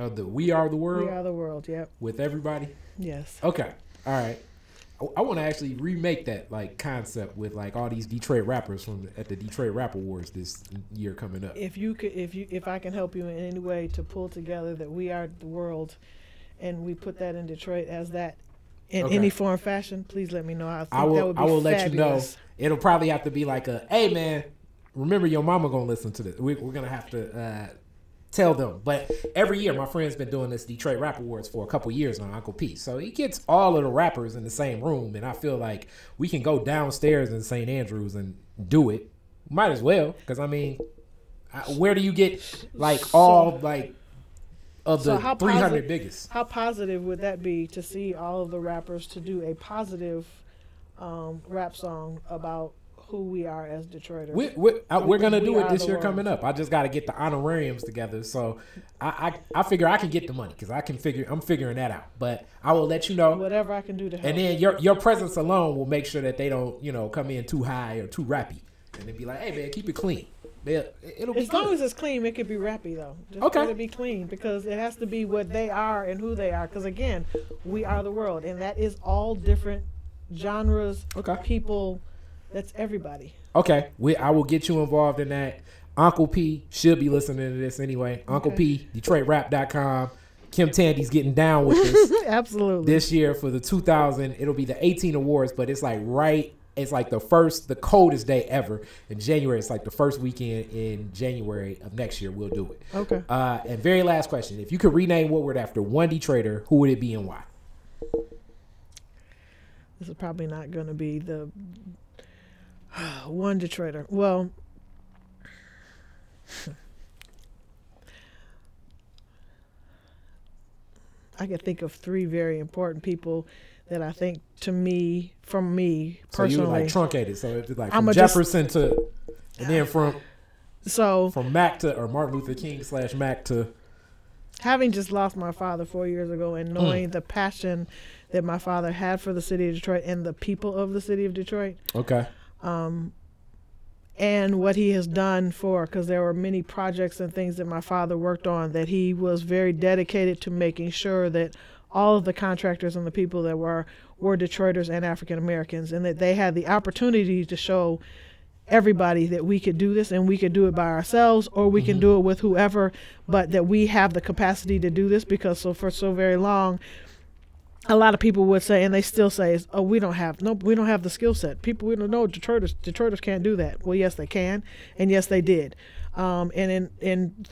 Uh, the We Are the World We are the world. Yep. with everybody. Yes. Okay, all right. I, I want to actually remake that like concept with like all these Detroit rappers from at the Detroit Rap Awards this year coming up. if you could if you if i can help you in any way to pull together that we are the world and we put that in detroit as that in Okay. any form fashion please let me know i I will. that would be I will let you know. It'll probably have to be like a, hey man, remember your mama gonna listen to this. We, we're gonna have to uh, tell them. But every year, my friend's been doing this Detroit Rap Awards for a couple years now, Uncle Pete. So he gets all of the rappers in the same room, and I feel like we can go downstairs in St. Andrews and do it. Might as well, because I mean, I- where do you get like all like of So the hundred posit- biggest? how positive would that be to see all of the rappers to do a positive um, rap song about who we are as detroiters We, we, uh, we're gonna We do it this year world. coming up. I just got to get the honorariums together, so I, I I figure I can get the money because I can figure I'm figuring that out. But I will let you know, whatever i can do to help and then your your presence alone will make sure that they don't you know come in too high or too rappy, and then be like, hey man, keep it clean. They'll- It'll be as long good. as it's clean, it could be rappy though. Just Okay. let it be clean because it has to be what they are and who they are. Because again, we are the world, and that is all different genres, Okay. people. That's everybody. Okay, we I will get you involved in that. Uncle P should be listening to this anyway. Uncle Okay. P, DetroitRap.com. Kim Tandy's getting down with this. Absolutely. this year for the 2000 it'll be the 18 awards but it's like right it's like the first the coldest day ever in january it's like the first weekend in january of next year we'll do it okay. uh and very last question if you could rename woodward after one detroiter who would it be and why This is probably not going to be the one Detroiter. Well, I can think of three very important people that I think to me, from me personally. so you like truncated so it's like from I'ma just- jefferson to and then from so from mac to or martin luther king slash mac to having just lost my father four years ago Mm. and knowing the passion that my father had for the city of Detroit and the people of the city of Detroit, okay um, and what he has done for, because there were many projects and things that my father worked on that he was very dedicated to making sure that all of the contractors and the people that were were Detroiters and African Americans, and that they had the opportunity to show everybody that we could do this and we could do it by ourselves or we can do it with whoever but that we have the capacity to do this because so for so very long a lot of people would say and they still say is, oh we don't have no we don't have the skill set. People we don't know detroiters detroiters can't do that. Well yes they can and yes they did. Um, and in in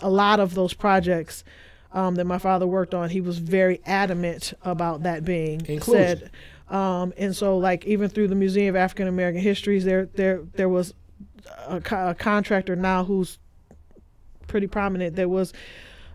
a lot of those projects um, that my father worked on he was very adamant about that being Inclusion. said. Um, and so like even through the museum of african american histories there there there was a, co- a contractor now who's pretty prominent that was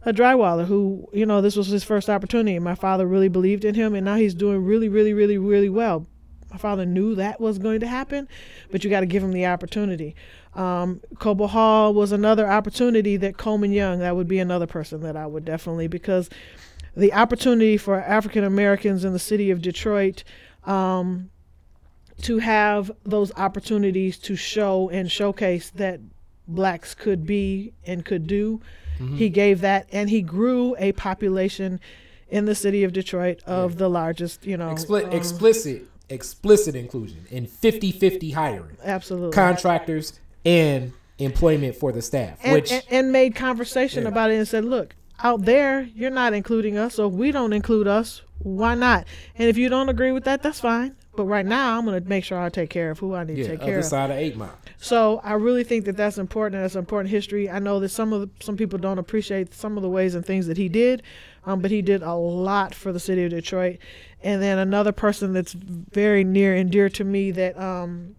a drywaller who you know this was his first opportunity my father really believed in him and now he's doing really really really really well my father knew that was going to happen but you got to give him the opportunity um, Cobo Hall was another opportunity that Coleman Young that would be another person that I would definitely because the opportunity for African Americans in the city of Detroit um, to have those opportunities to show and showcase that blacks could be and could do. He gave that, and he grew a population in the city of Detroit of the largest, you know, Expli- um, explicit explicit inclusion and 50-50 hiring absolutely. contractors and employment for the staff and, which and, and made conversation Yeah. about it and said, look, out there, you're not including us. So if we don't include us, why not? And if you don't agree with that, that's fine. But right now, I'm going to make sure I take care of who I need yeah to take other care of. side of 8 mile So I really think that that's important. That's important history. I know that some of the, some people don't appreciate some of the ways and things that he did, um, but he did a lot for the city of Detroit. And then another person that's very near and dear to me that um,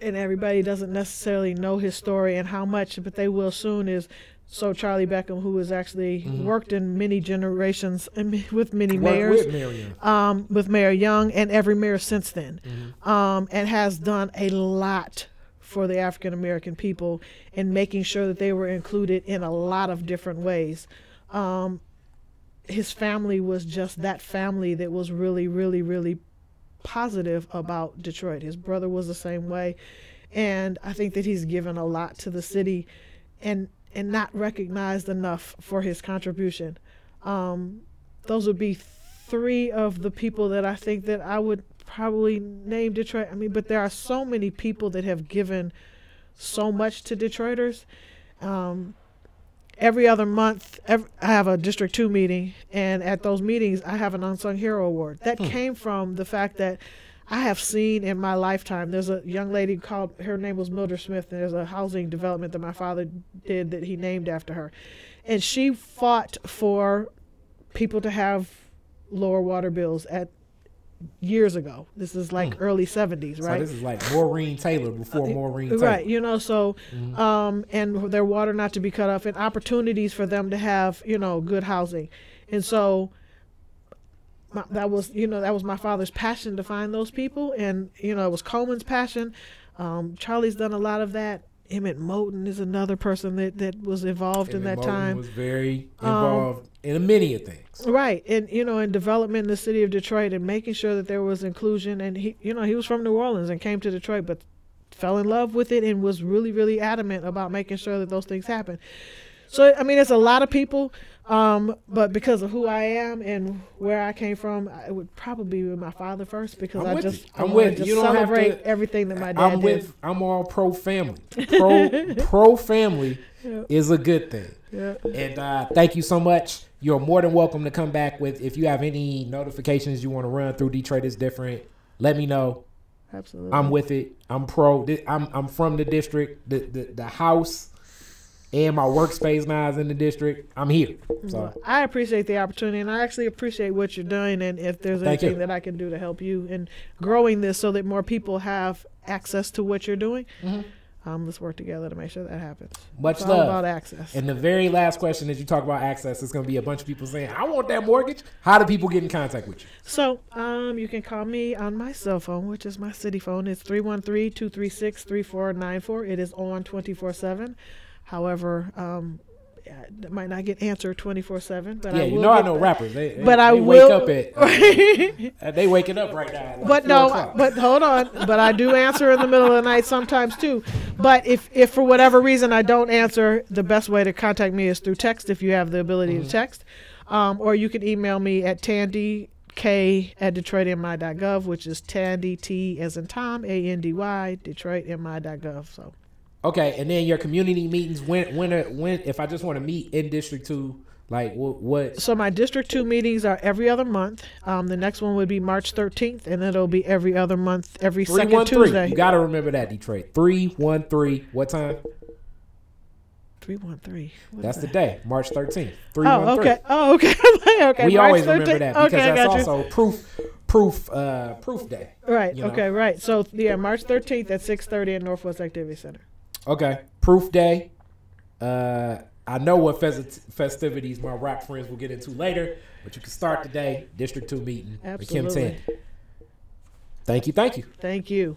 and everybody doesn't necessarily know his story and how much, but they will soon is. So Charlie Beckham, who has actually worked in many generations and with many mayors, with Marion. um, with Mayor Young and every mayor since then, Mm-hmm. um, and has done a lot for the African American people in making sure that they were included in a lot of different ways. Um, his family was just that family that was really, really, really positive about Detroit. His brother was the same way, and I think that he's given a lot to the city, and and not recognized enough for his contribution. Um, those would be three of the people that I think that I would probably name Detroit. I mean, but there are so many people that have given so much to Detroiters. Um, every other month, ev I have a District 2 meeting, and at those meetings, I have an Unsung Hero Award. That came from the fact that I have seen in my lifetime, there's a young lady called, her name was Mildred Smith, and there's a housing development that my father did that he named after her. And she fought for people to have lower water bills at years ago. This is like hmm. early 70s, right? So this is like Maureen Taylor before uh, Maureen Taylor. Right, you know, so mm-hmm. um, and their water not to be cut off, and opportunities for them to have, you know, good housing, and so my, that was, you know, that was my father's passion to find those people, and you know, it was Coleman's passion. Um, Charlie's done a lot of that. Emmett Moten is another person that that was involved in that Moten time. was very Um, involved in many of things. Right, and you know, in development in the city of Detroit and making sure that there was inclusion. And he, you know, he was from New Orleans and came to Detroit, but fell in love with it and was really, really adamant about making sure that those things happen. So, I mean, it's a lot of people, um, but because of who I am and where I came from, I would probably be with my father first because I'm I just you. I I'm with just You don't have celebrate to- everything that my dad I'm did. with. I'm all pro family. Pro pro family is a good thing. Yeah. And uh, thank you so much. You're more than welcome to come back with if you have any notifications you want to run through. Detroit is different. Let me know. Absolutely. I'm with it. I'm pro. I'm I'm from the district. The the, the house and my workspace now is in the district. I'm here. So I appreciate the opportunity, and I actually appreciate what you're doing. And if there's Thank you. anything that I can do to help you in growing this, so that more people have access to what you're doing, um, let's work together to make sure that happens. Mm-hmm. Much it's love. about access. And the very last question as you talk about access is going to be a bunch of people saying, "I want that mortgage." How do people get in contact with you? So, um, you can call me on my cell phone, which is my city phone. It's 313-236-3494. It is on 24/7. However, um, it might not get answered 24/7, but yeah, I you know I know the- rappers. They, they, But I they will. wake up at uh, they waking up right now. like but no, o'clock. but hold on. But I do answer in the middle of the night sometimes too. But if, if for whatever reason I don't answer, the best way to contact me is through text if you have the ability Mm-hmm. to text. Um, or you can email me at tandy k at detroitmi.gov, which is tandy t as in Tom a n d y detroitmi.gov. So Okay, and then your community meetings. When when when if I just want to meet in District Two, like what what? so my District Two meetings are every other month. Um, the next one would be March 13th, and it'll be every other month, every Three second one three. Tuesday. You got to remember that Detroit. Three one three. What time? Three one three. What That's the that? day, March thirteenth. Three Oh, one three. okay. Oh, okay. okay. We March always remember that because okay, that's also proof proof uh proof day. Right. you know. Okay. Right. So yeah, March thirteenth at six thirty at Northwest Activity Center. Okay, proof day. Uh, I know what festi- festivities my rap friends will get into later, but you can start today. District Two meeting with Kim Absolutely. Thank you, thank you. Thank you.